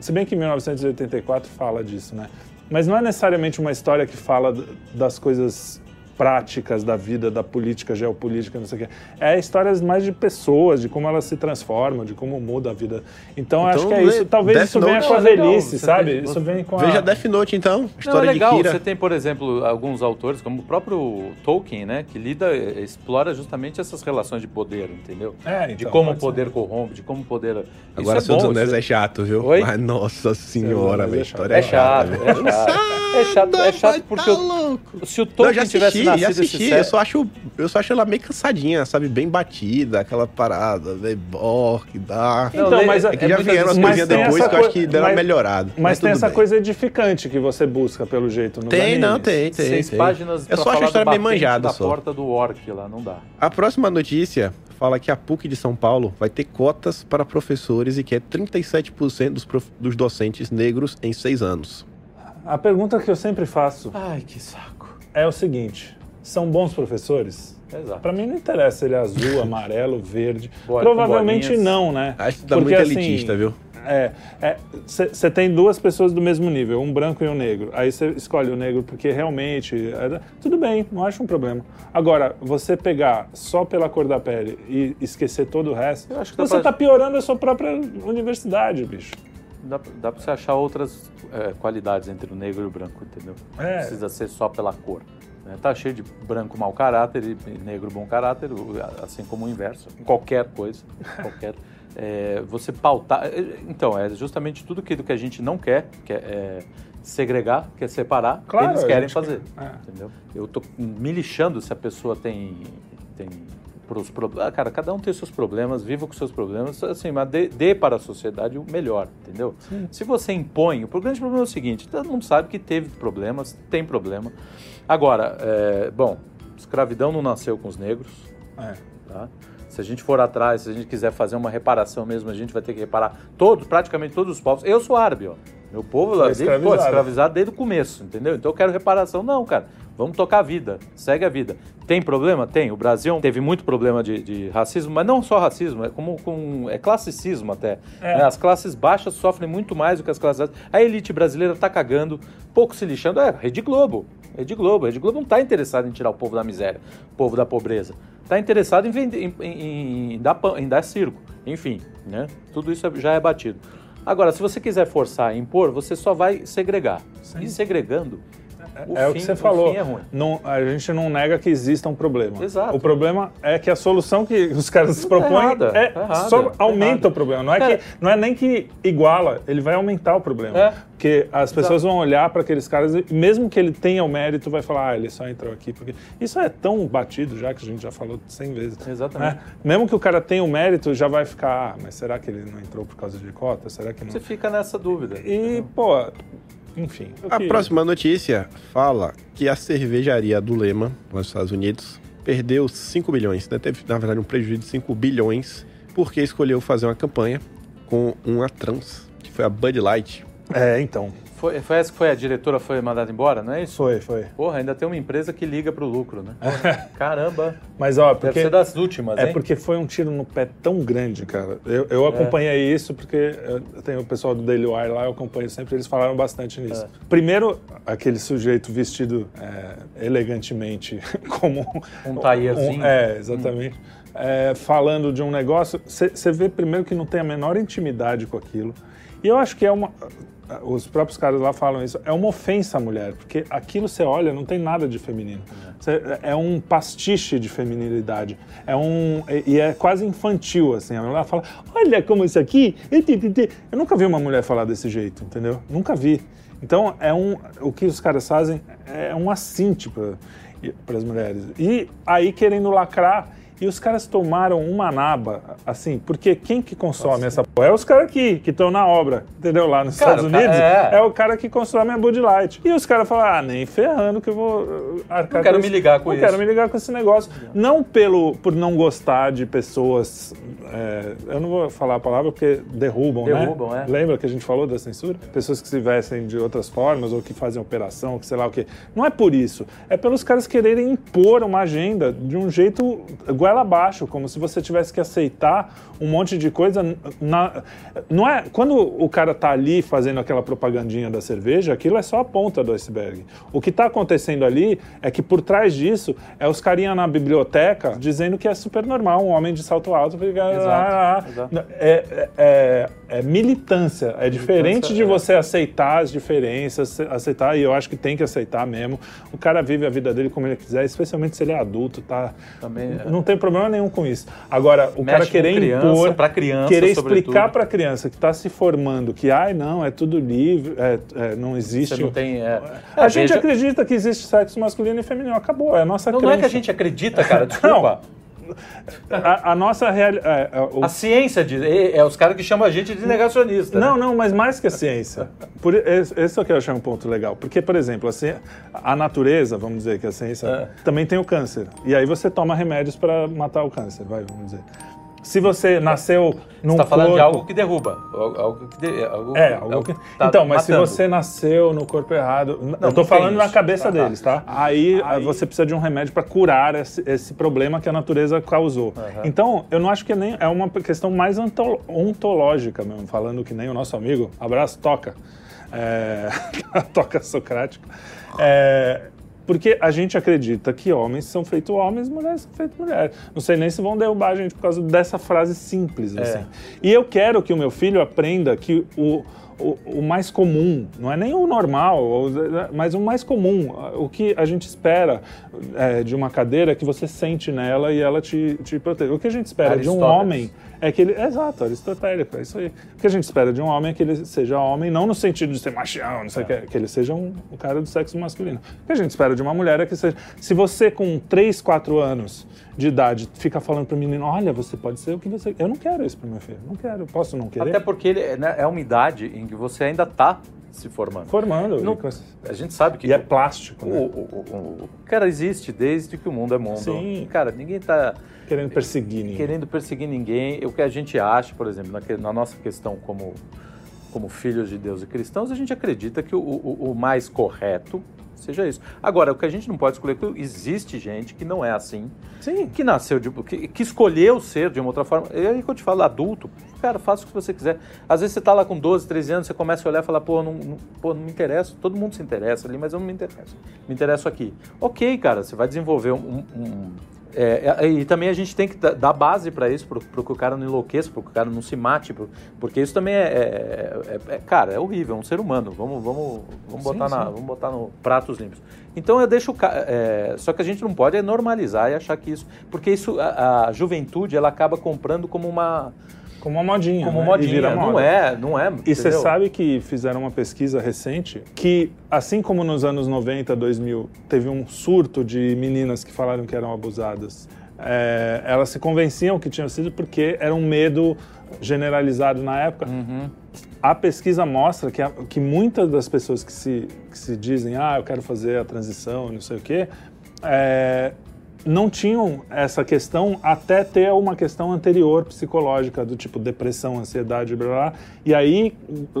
C: Se bem que 1984 fala disso, né? Mas não é necessariamente uma história que fala das coisas práticas da vida, da política, geopolítica, não sei o quê. É histórias mais de pessoas, de como elas se transformam, de como muda a vida. Então, eu acho
A: Então,
C: que é isso. Talvez
A: Death
C: isso venha
A: Note.
C: com a
B: é legal.
C: velhice, sabe?
B: tem-
C: Isso vem com a...
A: Veja Death Note então,
B: Não, é
A: história
B: legal.
A: de Kira.
B: Você tem, por exemplo, alguns autores, como o próprio Tolkien, né? Que lida, explora justamente essas relações de poder, entendeu?
C: É,
B: de
C: então,
B: como o
C: pode ser.
B: poder corrompe, de como o poder.
A: Agora
B: isso
A: Senhor
B: é
A: dos
B: bom.
A: Anéis é chato, viu?
B: Oi?
A: Mas, nossa senhora, velho.
C: é
A: a
C: chato.
A: história
B: É
A: é chata,
B: chato, é chato. É chato, é chato porque
A: tá louco.
B: se o
A: Não, eu
B: Tolkien
A: já
B: tivesse
A: assisti, já
B: nascido esse
A: assisti.
B: século-
A: Eu só, acho, eu só acho ela meio cansadinha, sabe? Bem batida, aquela parada, né? Dark.
B: Não,
C: Então, mas
A: É que já
B: muitas
A: vieram as
C: mas
A: coisinhas
C: tem
A: depois
C: essa
A: que eu acho que deram
C: mas-
A: melhorado.
C: Mas tem
A: tudo
C: essa
A: bem.
C: coisa edificante que você busca, pelo jeito, nos
A: Tem, não,
C: animes.
A: tem, tem.
B: Seis
A: tem.
B: páginas
A: Eu só acho a história bem manjada
B: da
A: só.
B: porta do orc lá, não dá.
A: A próxima notícia fala que a PUC de São Paulo vai ter cotas para professores e que é 37% dos, prof- dos docentes negros em seis anos.
C: A pergunta que eu sempre faço
B: Ai, que saco.
C: é o seguinte: são bons professores?
B: Exato.
C: Pra mim não interessa ele é azul, amarelo, verde.
B: Bola-
C: Provavelmente não, né?
A: Acho que tá
C: Porque,
A: muito
C: assim,
A: elitista, viu?
C: É, você tem duas pessoas do mesmo nível, um branco e um negro. Aí você escolhe o negro porque realmente. é, tudo bem, não acho um problema. Agora, você pegar só pela cor da pele e esquecer todo o resto,
B: Eu acho que dá
C: você
B: pra-
C: está piorando a sua própria universidade, bicho.
B: Dá, dá pra você achar outras é, qualidades entre o negro e o branco, entendeu? Não
C: É.
B: precisa ser só pela cor. né? Tá cheio de branco mau caráter e negro bom caráter, assim como o inverso. Qualquer coisa, qualquer... é, você pautar... é, Então, é justamente tudo aquilo que a gente não quer, que é, é segregar, quer separar,
C: Claro,
B: eles querem fazer,
C: quer. É.
B: entendeu? Eu tô me lixando se a pessoa tem... tem pros pro- ah, cara, cada um tem seus problemas, viva com seus problemas, assim, mas dê, dê para a sociedade o melhor, entendeu? Se você impõe, o grande problema é o seguinte, todo mundo sabe que teve problemas, tem problema. Agora, é, bom, escravidão não nasceu com os negros,
C: É.
B: tá? Se a gente for atrás, se a gente quiser fazer uma reparação mesmo, a gente vai ter que reparar todos, praticamente todos os povos. Eu sou árabe, ó. Meu povo lá, desde, pô,
C: escravizado.
B: escravizado desde o começo, entendeu? Então eu quero reparação. Não, cara, vamos tocar a vida, segue a vida. Tem problema? Tem. O Brasil teve muito problema de, de racismo, mas não só racismo, é como com, é classicismo até.
C: É.
B: né? As classes baixas sofrem muito mais do que as classes altas. A elite brasileira tá cagando, pouco se lixando. É, Rede Globo. Rede Globo. Rede Globo não tá interessado em tirar o povo da miséria, o povo da pobreza. Tá interessado em, vender, em, em- em dar, em dar circo. Enfim, né? Tudo isso é- já é batido. Agora, se você quiser forçar e impor, você só vai segregar. E segregando, o
C: é o
B: fim-
C: que você falou.
B: é.
C: Não, a gente não nega que exista um problema.
B: Exato.
C: O problema é que a solução que os caras se propõem
B: errada,
C: é
B: tá errada,
C: só
B: tá
C: aumenta o problema. Não é,
B: Cara-
C: que, não é nem que iguala, ele vai aumentar o problema.
B: É.
C: Porque as pessoas vão olhar para aqueles caras e mesmo que ele tenha o mérito, vai falar, ah, ele só entrou aqui porque... Isso é tão batido já, que a gente já falou 100 vezes.
B: Exatamente.
C: né? Mesmo que o cara tenha o mérito, já vai ficar, ah, mas será que ele não entrou por causa de cota? Será que não...
B: Você fica nessa dúvida.
C: E, pô, enfim.
A: A
C: que-
A: próxima notícia fala que a cervejaria do Lema, nos Estados Unidos, perdeu 5 bilhões, né? teve na verdade um prejuízo de 5 bilhões, porque escolheu fazer uma campanha com uma trans, que foi a Bud Light.
C: É, então.
B: Foi, foi essa que foi a diretora foi mandada embora, não é isso?
C: Foi, foi.
B: Porra, ainda tem uma empresa que liga pro lucro, né? Caramba.
C: Mas, ó,
B: Deve
C: porque...
B: ser das últimas,
C: É
B: hein?
C: porque foi um tiro no pé tão grande, cara. Eu, eu acompanhei isso porque eu tenho o pessoal do Daily Wire lá, eu acompanho sempre, eles falaram bastante nisso. Primeiro, aquele sujeito vestido é, elegantemente como...
B: Um taierzinho.
C: é, exatamente. É, falando de um negócio, você vê primeiro que não tem a menor intimidade com aquilo. E eu acho que é uma... Os próprios caras lá falam isso. É uma ofensa à mulher, porque aquilo você olha, não tem nada de feminino. Cê- é um pastiche de feminilidade. É um e é quase infantil assim. A mulher fala: "Olha como isso aqui". e ti, ti, ti". Eu nunca vi uma mulher falar desse jeito, entendeu? Nunca vi. Então é um o que os caras fazem é um assinte para as mulheres. E aí querendo lacrar e os caras tomaram uma naba, assim, porque quem que consome essa porra? É os caras que estão na obra, entendeu? Lá nos
B: Cara,
C: Estados Unidos,
B: é.
C: é. o cara que consome a Bud Light. E os caras falam, ah, nem ferrando que eu vou uh, arcar
B: Não quero me ligar com
C: não
B: isso.
C: quero me ligar com esse negócio. Não pelo, por não gostar de pessoas, é, eu não vou falar a palavra porque derrubam,
B: Derrubam,
C: né?
B: é.
C: Lembra que a gente falou da censura? Pessoas que se vestem de outras formas ou que fazem operação, que sei lá o quê. Não é por isso. É pelos caras quererem impor uma agenda de um jeito goela abaixo, como se você tivesse que aceitar um monte de coisa. Na, não é, quando o cara tá ali fazendo aquela propagandinha da cerveja, aquilo é só a ponta do iceberg. O que tá acontecendo ali é que por trás disso é os carinha na biblioteca dizendo que é super normal um homem de salto alto ficar.
B: Exato, exato.
C: É, é- é militância. É diferente de
B: é.
C: você aceitar as diferenças, aceitar, e eu acho que tem que aceitar mesmo. O cara vive a vida dele como ele quiser, especialmente se ele é adulto, tá?
B: Também é.
C: Não tem problema nenhum com isso. Agora, o
B: Mexe
C: cara querer
B: criança,
C: impor,
B: pra criança,
C: querer explicar pra criança que tá se formando que, ai, não, é tudo livre, é- é, não existe.
B: Você não tem. é-
C: A
B: É,
C: gente
B: veja-
C: acredita que existe sexo masculino e feminino. Acabou, é a nossa
B: Não, não é que a
C: crença.
B: gente acredita, cara, desculpa.
C: A, a nossa realidade.
B: A ciência diz. É, é os caras que chamam a gente de negacionista.
C: Não,
B: né?
C: não, mas mais que a ciência. Por, esse, esse é o que eu achei um ponto legal. Porque, por exemplo, a, a natureza, vamos dizer que a ciência
B: É.
C: também tem o câncer. E aí você toma remédios para matar o câncer, vai, vamos dizer. Se você nasceu num
B: Você tá falando
C: corpo...
B: de algo que derruba. Algo que de, algo,
C: É, algo que...
B: tá
C: então, mas
B: matando.
C: se você nasceu no corpo errado, eu tô
B: não
C: falando na cabeça
B: Tá, tá.
C: deles, tá? Aí, você precisa de um remédio para curar esse, esse problema que a natureza causou. Então, eu não acho que nem é uma questão mais onto- ontológica mesmo, falando que nem o nosso amigo, abraço, toca, é, toca socrática. É, porque a gente acredita que homens são feitos homens, mulheres são feitas mulheres. Não sei nem se vão derrubar a gente por causa dessa frase simples. assim. E eu quero que o meu filho aprenda que o, o, o mais comum, não é nem o normal, mas o mais comum, o que a gente espera é, de uma cadeira é que você sente nela e ela te, te protege. O que a gente espera de um homem é que ele. Exato, aristotélico, é isso aí. O que a gente espera de um homem é que ele seja homem, não no sentido de ser machão, não sei o que, que ele seja um, um cara do sexo masculino. O que a gente espera de uma mulher é que seja. Se você, com 3, 4 anos de idade, fica falando pro menino: olha, você pode ser o que você. Eu não quero isso pro meu filho. Não quero. Posso não querer?
B: Até porque ele, né, é uma idade em que você ainda está se formando.
C: Formando.
B: Não- A gente sabe que
C: E é plástico,
B: o,
C: né?
B: o, o- o cara existe desde que o mundo é mundo.
C: Sim.
B: Cara, ninguém está
C: Querendo perseguir ninguém.
B: querendo perseguir ninguém. O que a gente acha, por exemplo, na, na nossa questão como, como filhos de Deus e cristãos, a gente acredita que o, o- o mais correto seja isso. Agora, o que a gente não pode escolher é que existe gente que não é assim,
C: Sim.
B: que nasceu de. que, que escolheu ser de uma outra forma. E aí que eu te falo, adulto, cara, faça o que você quiser. Às vezes você tá lá com 12, 13 anos, você começa a olhar e falar, pô, não, não- pô, não me interessa. Todo mundo se interessa ali, mas eu não me interesso. Me interesso aqui. Ok, cara, você vai desenvolver um. um- é, é, e também a gente tem que da- dar base para isso, para que o cara não enlouqueça, para que o cara não se mate, pro- porque isso também é, é- é- é- cara, é horrível, é um ser humano. Vamos, vamos, vamos botar na,
C: sim.
B: vamos botar no pratos limpos. Então eu deixo é, só que a gente não pode é normalizar e achar que isso, porque isso a, a juventude ela acaba comprando como uma
C: Como uma modinha.
B: como
C: né? E
B: modinha, não é, não é.
C: E você sabe que fizeram uma pesquisa recente que, assim como nos anos 90, 2000, teve um surto de meninas que falaram que eram abusadas, é, elas se convenciam que tinham sido porque era um medo generalizado na época.
B: Uhum.
C: A pesquisa mostra que, a- que muitas das pessoas que se, que se dizem, ah, eu quero fazer a transição, não sei o quê, é, não tinham essa questão até ter uma questão anterior psicológica, do tipo depressão, ansiedade, blá, blá, blá. E aí,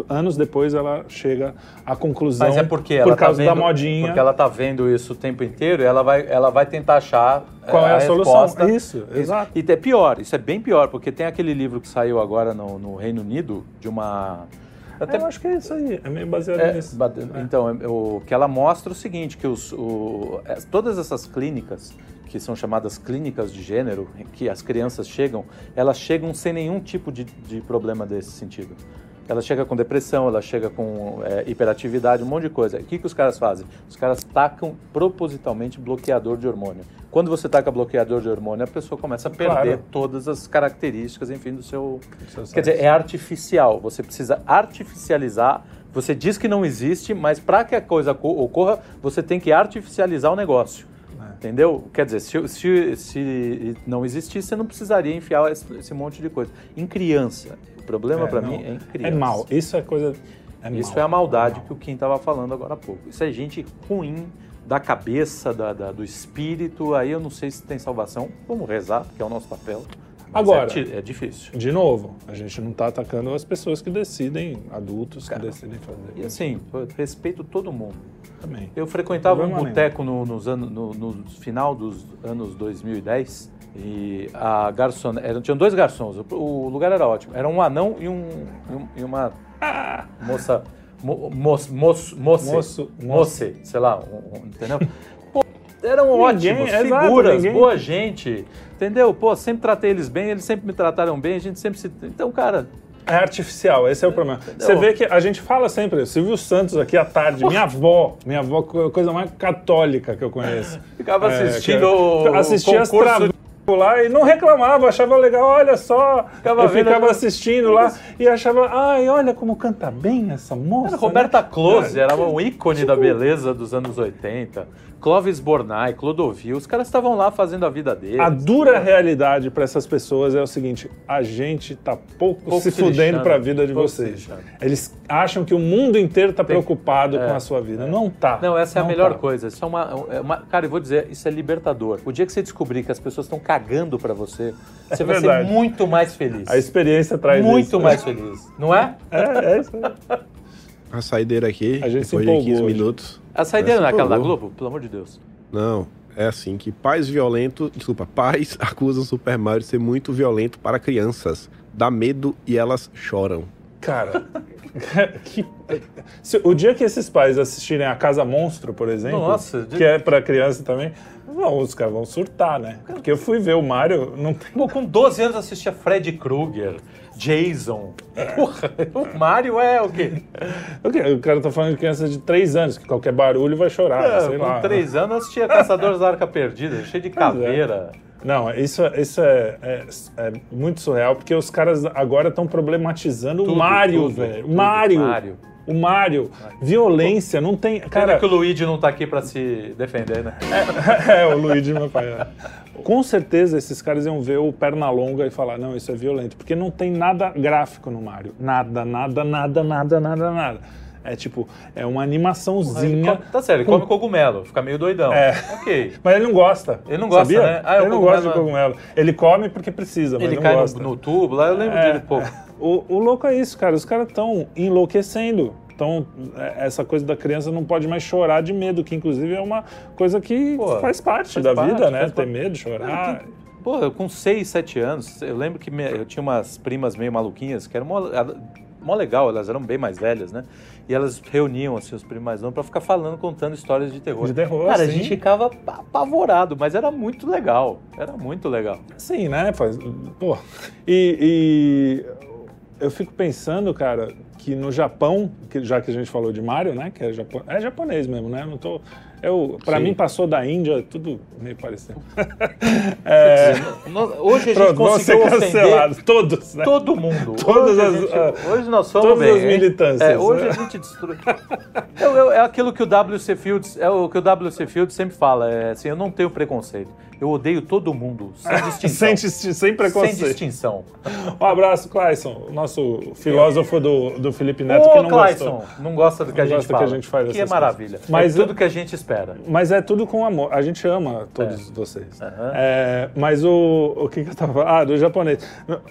C: anos depois, ela chega à conclusão
B: Mas é porque ela
C: por causa
B: tá vendo,
C: da modinha.
B: Porque ela tá vendo isso o tempo inteiro e ela vai, ela vai tentar achar
C: Qual é a solução?
B: resposta.
C: Isso, exato.
B: E é pior, isso é bem pior, porque tem aquele livro que saiu agora no, no Reino Unido de uma
C: Até eu acho que é isso aí, é meio baseado
B: É,
C: nisso.
B: ba- Então, é, o que ela mostra o seguinte, que os, o- é, todas essas clínicas, que são chamadas clínicas de gênero, que as crianças chegam, elas chegam sem nenhum tipo de, de problema desse sentido. Ela chega com depressão, ela chega com é, hiperatividade, um monte de coisa. O que, que os caras fazem? Os caras tacam propositalmente bloqueador de hormônio. Quando você taca bloqueador de hormônio, a pessoa começa a perder
C: Claro.
B: todas as características, enfim, do seu,
C: seu
B: Quer dizer, é artificial. Você precisa artificializar. Você diz que não existe, mas para que a coisa co- ocorra, você tem que artificializar o negócio.
C: É.
B: Entendeu? Quer dizer, se, se, se não existisse, você não precisaria enfiar esse, esse monte de coisa. Em criança. O problema
C: É,
B: para mim é em
C: É
B: criança.
C: mal, isso é coisa... É
B: Isso
C: mal.
B: é a maldade que o Kim estava falando agora há pouco. Isso é gente ruim da cabeça, da, da- do espírito. Aí eu não sei se tem salvação. Vamos rezar, porque é o nosso papel. Mas
C: Agora-
B: é, é difícil.
C: De novo, a gente não está atacando as pessoas que decidem, adultos
B: Cara,
C: que decidem fazer.
B: E assim, respeito todo mundo.
C: Também.
B: Eu frequentava um boteco no, nos anos, no, no final dos anos 2010 e a garçona, eram, tinham dois garçons, o, lugar era ótimo. Era um anão e, um, e um- e uma moça, mo, moço, moço,
C: Moço,
B: moce, sei lá, um- um, entendeu? Eram
C: Ninguém-
B: ótimos,
C: exato,
B: figuras,
C: ninguém-
B: boa gente, entendeu? Pô, sempre tratei eles bem, eles sempre me trataram bem, a gente sempre se... Então, cara,
C: É artificial, esse é o problema. Você vê que a gente fala sempre, Silvio Santos aqui à tarde, minha avó, minha avó, co- coisa mais católica que eu conheço.
B: ficava
C: É,
B: assistindo
C: assistia as trav- lá e não reclamava, achava legal, olha só.
B: Ficava
C: eu ficava assistindo lá e achava, ai, olha como canta bem essa moça.
B: Era Roberta
C: né?
B: Close
C: É,
B: era um ícone
C: tipo-
B: da beleza dos anos 80. Clóvis Bornai, Clodovil, os caras estavam lá fazendo a vida deles.
C: A dura realidade para essas pessoas é o seguinte: a gente tá pouco,
B: Pouco
C: se
B: se
C: fudendo para a vida de
B: se
C: vocês.
B: lixando.
C: Eles acham que o mundo inteiro está preocupado com a sua vida. Não tá.
B: Não, essa é a
C: Não
B: melhor
C: tá.
B: coisa. Isso é uma, é uma- Cara, eu vou dizer, isso é libertador. O dia que você descobrir que as pessoas estão cagando pra você, você
C: É
B: vai
C: verdade.
B: ser muito mais feliz.
C: A experiência traz
B: Muito
C: isso.
B: mais feliz, não é?
C: É, é isso aí.
A: A saideira aqui,
C: A gente se
A: depois de
C: empolgou
A: 15
C: hoje.
A: minutos.
B: A saideira
A: Essa
B: naquela da
A: empolgou.
B: Globo, pelo amor de Deus.
A: Não, é assim que pais violentos, desculpa, pais acusam Super Mario de ser muito violento para crianças. Dá medo e elas choram.
C: Cara, que- se- o dia que esses pais assistirem a Casa Monstro, por exemplo,
B: Nossa, de-
C: que é pra criança também, vão, os caras vão surtar, né? Porque eu fui ver o Mario, não tem
B: Pô, com 12 anos assistia Freddy Krueger, Jason. Porra, o Mario é o quê?
C: O cara tá falando de criança de 3 anos, que qualquer barulho vai chorar,
B: É,
C: sei
B: com
C: lá.
B: 3 anos assistia Caçadores da Arca Perdida, cheio de caveira.
C: Não, isso, isso é, é- é muito surreal, porque os caras agora estão problematizando
B: Tudo,
C: o Mario, velho. Mario.
B: Mario.
C: O Mario. Violência, não tem.
B: Cara, que o Luigi não tá aqui pra se defender, né?
C: é, o Luigi, meu pai. é. Com certeza esses caras iam ver o Pernalonga e falar: não, isso é violento. Porque não tem nada gráfico no Mario. Nada, nada, nada, nada, nada, nada. É tipo, é uma
B: Ele
C: animaçãozinha.
B: come- tá sério, ele
C: com-
B: come cogumelo, fica meio doidão.
C: É.
B: Ok.
C: Mas ele não gosta.
B: Ele não gosta,
C: sabia?
B: né? Ah, é
C: ele não gosta de
B: cogumelo-
C: cogumelo. Ele come porque precisa, mas
B: Ele
C: não
B: cai
C: gosta.
B: no, no tubo lá, eu lembro
C: É,
B: dele um pouco.
C: O, o louco é isso, cara. Os caras estão enlouquecendo. Então, essa coisa da criança não pode mais chorar de medo, que inclusive é uma coisa que
B: Pô,
C: faz parte
B: faz
C: da
B: parte,
C: vida, né? Ter
B: parte.
C: medo, chorar.
B: Pô, eu com 6, 7 anos, eu lembro que me- eu tinha umas primas meio maluquinhas, que eram mó, mó legal, elas eram bem mais velhas, né? E elas reuniam, assim, os primos mais novos pra ficar falando, contando histórias de terror.
C: De terror,
B: Cara, a
C: sim.
B: gente ficava apavorado, mas era muito legal. Era muito legal.
C: Sim, né? Pô. E, e eu fico pensando, cara, que no Japão, que já que a gente falou de Mario, né? Que é, japo, é japonês mesmo, né? Não tô. Eu, pra
A: Sim.
C: mim passou da Índia, tudo meio parecido. é,
B: Hoje a gente
C: pronto,
B: conseguiu ofender
C: todos, né?
B: todo mundo.
C: Todas
B: hoje, a
C: as-
B: gente-
C: ah,
B: hoje nós somos
C: todas
B: bem,
C: as militâncias,
B: É, hoje
C: né?
B: a gente destrui. Eu- eu- é aquilo que o WC Fields, é o que o WC Fields sempre fala, é assim, eu não tenho preconceito. Eu odeio todo mundo, sem distinção.
C: Sem, sem preconceito.
B: Sem distinção.
C: Um abraço, Clayson, nosso filósofo do, do Felipe Neto, que
B: Ô,
C: não
B: Clayson,
C: gostou.
B: não gosta do que a
C: Não
B: gente
C: gosta do
B: fala.
C: que a gente faz
B: Que é maravilha.
C: Mas
B: é tudo que a gente espera.
C: Mas é tudo com amor. A gente ama todos vocês.
B: Aham.
C: É, mas o, o que, que eu tava falando? Ah, do japonês.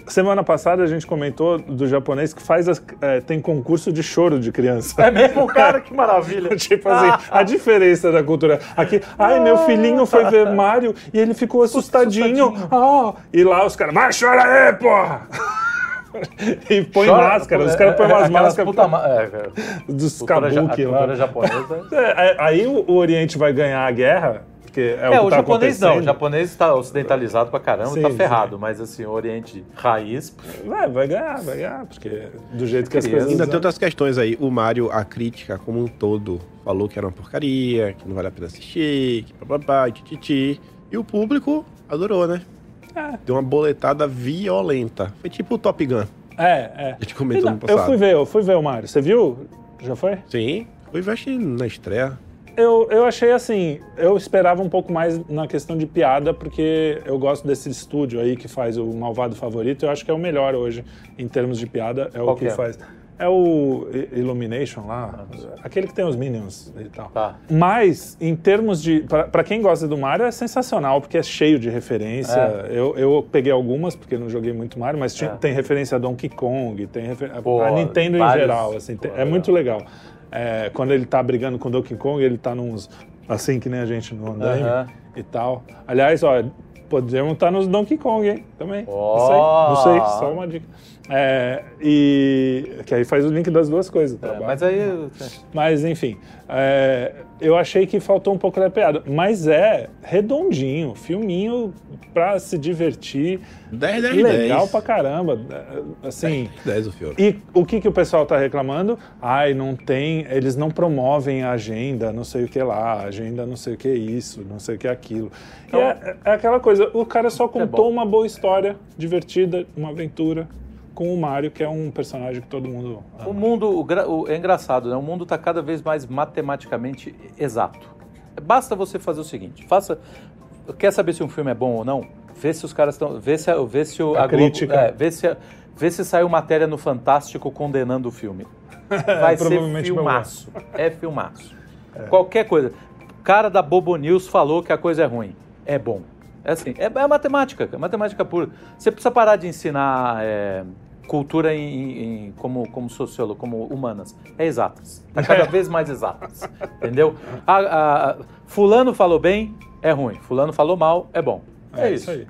C: Semana passada a gente comentou do japonês que faz as- é, tem concurso de choro de criança.
B: É mesmo, cara? Que maravilha.
C: tipo assim, a diferença da cultura. Aqui, ai, meu filhinho foi ver Mario e ele ficou assustadinho.
B: Assustadinho.
C: Ah, e lá os caras, vai, chora aí, porra! E põe
B: Chora-
C: máscara, os caras põem
B: é,
C: umas
B: aquelas
C: máscaras
B: puta ma- é, é.
C: dos
B: Cultura
C: kabuki
B: a
C: lá.
B: cultura japonesa.
C: É, é, aí o, o Oriente vai ganhar a guerra, porque é,
B: É,
C: o
B: o
C: tá
B: japonês não. O japonês está ocidentalizado pra caramba,
C: Sim,
B: tá
C: sim.
B: ferrado. Mas assim, o Oriente raiz.
C: Vai, vai ganhar, vai ganhar, porque do jeito que as coisas...
A: Ainda tem outras questões aí. O Mario, a crítica como um todo, falou que era uma porcaria, que não vale a pena assistir, que blá blá blá, tititi. E o público adorou, né?
C: É.
A: Deu uma boletada violenta. Foi tipo o Top Gun.
C: É, é.
A: A gente comentou
C: Não,
A: no passado.
C: eu fui ver, eu fui ver o Mario. Você viu? Já foi?
A: Sim, fui ver na estreia.
C: Eu, eu achei assim, eu esperava um pouco mais na questão de piada, porque eu gosto desse estúdio aí que faz o Malvado Favorito, eu acho que é o melhor hoje em termos de piada, é o
B: Qual
C: que
B: é?
C: faz. É o Illumination lá, aquele que tem os Minions e tal.
B: Tá.
C: Mas, em termos de. Pra pra quem gosta do Mario, é sensacional, porque é cheio de referência.
B: É.
C: Eu, eu peguei algumas, porque não joguei muito Mario, mas tinha-
B: É.
C: tem referência a Donkey Kong, tem refer...
B: Pô,
C: a Nintendo em
B: vários.
C: geral. Assim,
B: Pô,
C: é
B: legal.
C: muito legal. É, quando ele tá brigando com Donkey Kong, ele tá nos. Assim que nem a gente no andaime
B: Aham.
C: e tal. Aliás, ó, podemos estar nos Donkey Kong, hein? Também.
B: Ó.
C: Não sei, não sei, só uma dica. É, e que aí faz o link das duas coisas.
B: É,
C: trabalho.
B: mas aí.
C: Mas, enfim, é, eu achei que faltou um pouco da piada. Mas é redondinho, filminho pra se divertir.
A: 10, 10,
C: legal
A: 10.
C: pra caramba. é, Assim.
A: 10 o filme.
C: E o que, que o pessoal tá reclamando? Ai, não tem. Eles não promovem a agenda, não sei o que lá, agenda não sei o que isso, não sei o que aquilo. E
B: Então-
C: é, é aquela coisa, o cara só contou
B: bom.
C: uma boa história, divertida, uma aventura com o Mario, que é um personagem que todo mundo ama.
B: O mundo o o- é engraçado, né? O mundo está cada vez mais matematicamente exato. Basta você fazer o seguinte: faça. Quer saber se um filme é bom ou não? Vê se os caras estão. Vê se, a- vê se o,
C: A
B: Globo-
C: crítica.
B: é, vê, se, a- vê se saiu matéria no Fantástico condenando o filme. Vai ser
C: Provavelmente não é.
B: filmaço. É filmaço. Qualquer coisa. O cara da Bobo News falou que a coisa é ruim. É bom. É assim, é, é matemática, é matemática pura. Você precisa parar de ensinar é, cultura em, em- como, como sociólogo, como humanas. É exatas. Tá cada vez mais exatas. Entendeu? A- a- a- fulano falou bem, é ruim. Fulano falou mal, é bom. É, isso.
C: aí.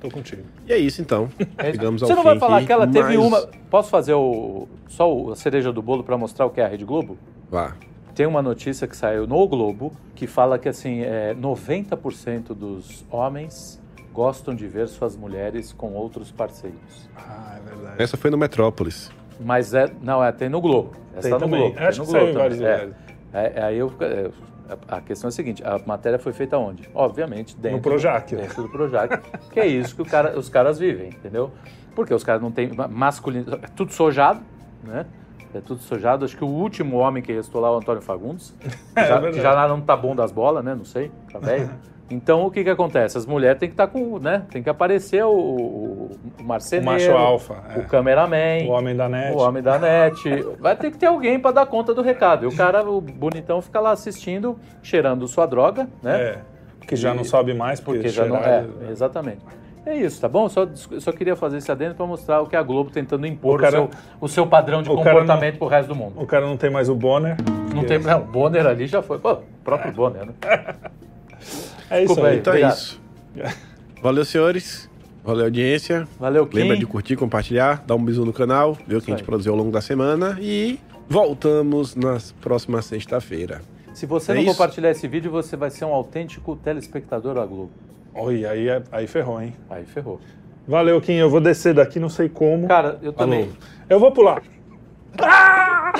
C: Tô contigo.
A: E é isso então.
B: É isso.
A: Chegamos ao
B: Você não
A: fim
B: vai falar
A: aqui,
B: que ela teve
A: mas-
B: uma. Posso fazer o só o- a cereja do bolo para mostrar o que é a Rede Globo?
A: Vá.
B: Tem uma notícia que saiu no Globo que fala que assim, é, 90% dos homens gostam de ver suas mulheres com outros parceiros.
C: Ah, é verdade.
A: Essa foi no Metrópolis.
B: Mas é, não, é, tem no Globo. Essa
C: Tem
B: tá no
C: também.
B: Globo. tem
C: Acho
B: no
C: que saiu em
B: Globo
C: vários
B: também.
C: lugares.
B: É, é, aí eu, é, a questão é a seguinte, a matéria foi feita onde? Obviamente, dentro,
C: No Projac.
B: dentro do Projac, que é isso que o cara- os caras vivem, entendeu? Porque os caras não têm masculino, é tudo sojado, né? É tudo sojado. Acho que o último homem que restou lá é o Antônio Fagundes,
C: É
B: já,
C: verdade.
B: que já não tá bom das bolas, né? Não sei, tá velho. Então o que que acontece? As mulheres têm que estar com, né? Tem que aparecer o, o, o
C: O
B: marceneiro,
C: macho alfa. é.
B: o cameraman,
C: O homem da net.
B: o homem da net. Vai ter que ter alguém para dar conta do recado. E o cara, o bonitão, fica lá assistindo, cheirando sua droga, né?
C: É. Que já não sobe mais porque,
B: Porque já não.
C: cheirar-
B: É, exatamente. É isso, tá bom? Só, só queria fazer esse adendo para mostrar o que a Globo tentando impor
C: O cara-
B: o, seu, o seu padrão de
C: o
B: comportamento pro resto do mundo.
C: O cara não tem mais o Bonner.
B: Não tem. Não, o Bonner ali já foi. Pô, o próprio Bonner, né?
C: É isso
B: Desculpa
C: aí.
A: Então
B: Obrigado.
A: é isso. Valeu, senhores. Valeu, audiência.
B: Valeu, Kim.
A: Lembra de curtir, compartilhar, dar um bisu no canal, ver o que a gente produziu ao longo da semana e voltamos na próxima sexta-feira.
B: Se você
A: É
B: não
A: isso?
B: compartilhar esse vídeo, você vai ser um autêntico telespectador da Globo.
C: Oi, aí, é- aí ferrou, hein?
B: Aí ferrou.
C: Valeu, Kim. Eu vou descer daqui, não sei como.
B: Cara, eu também.
C: Eu vou pular. Ah!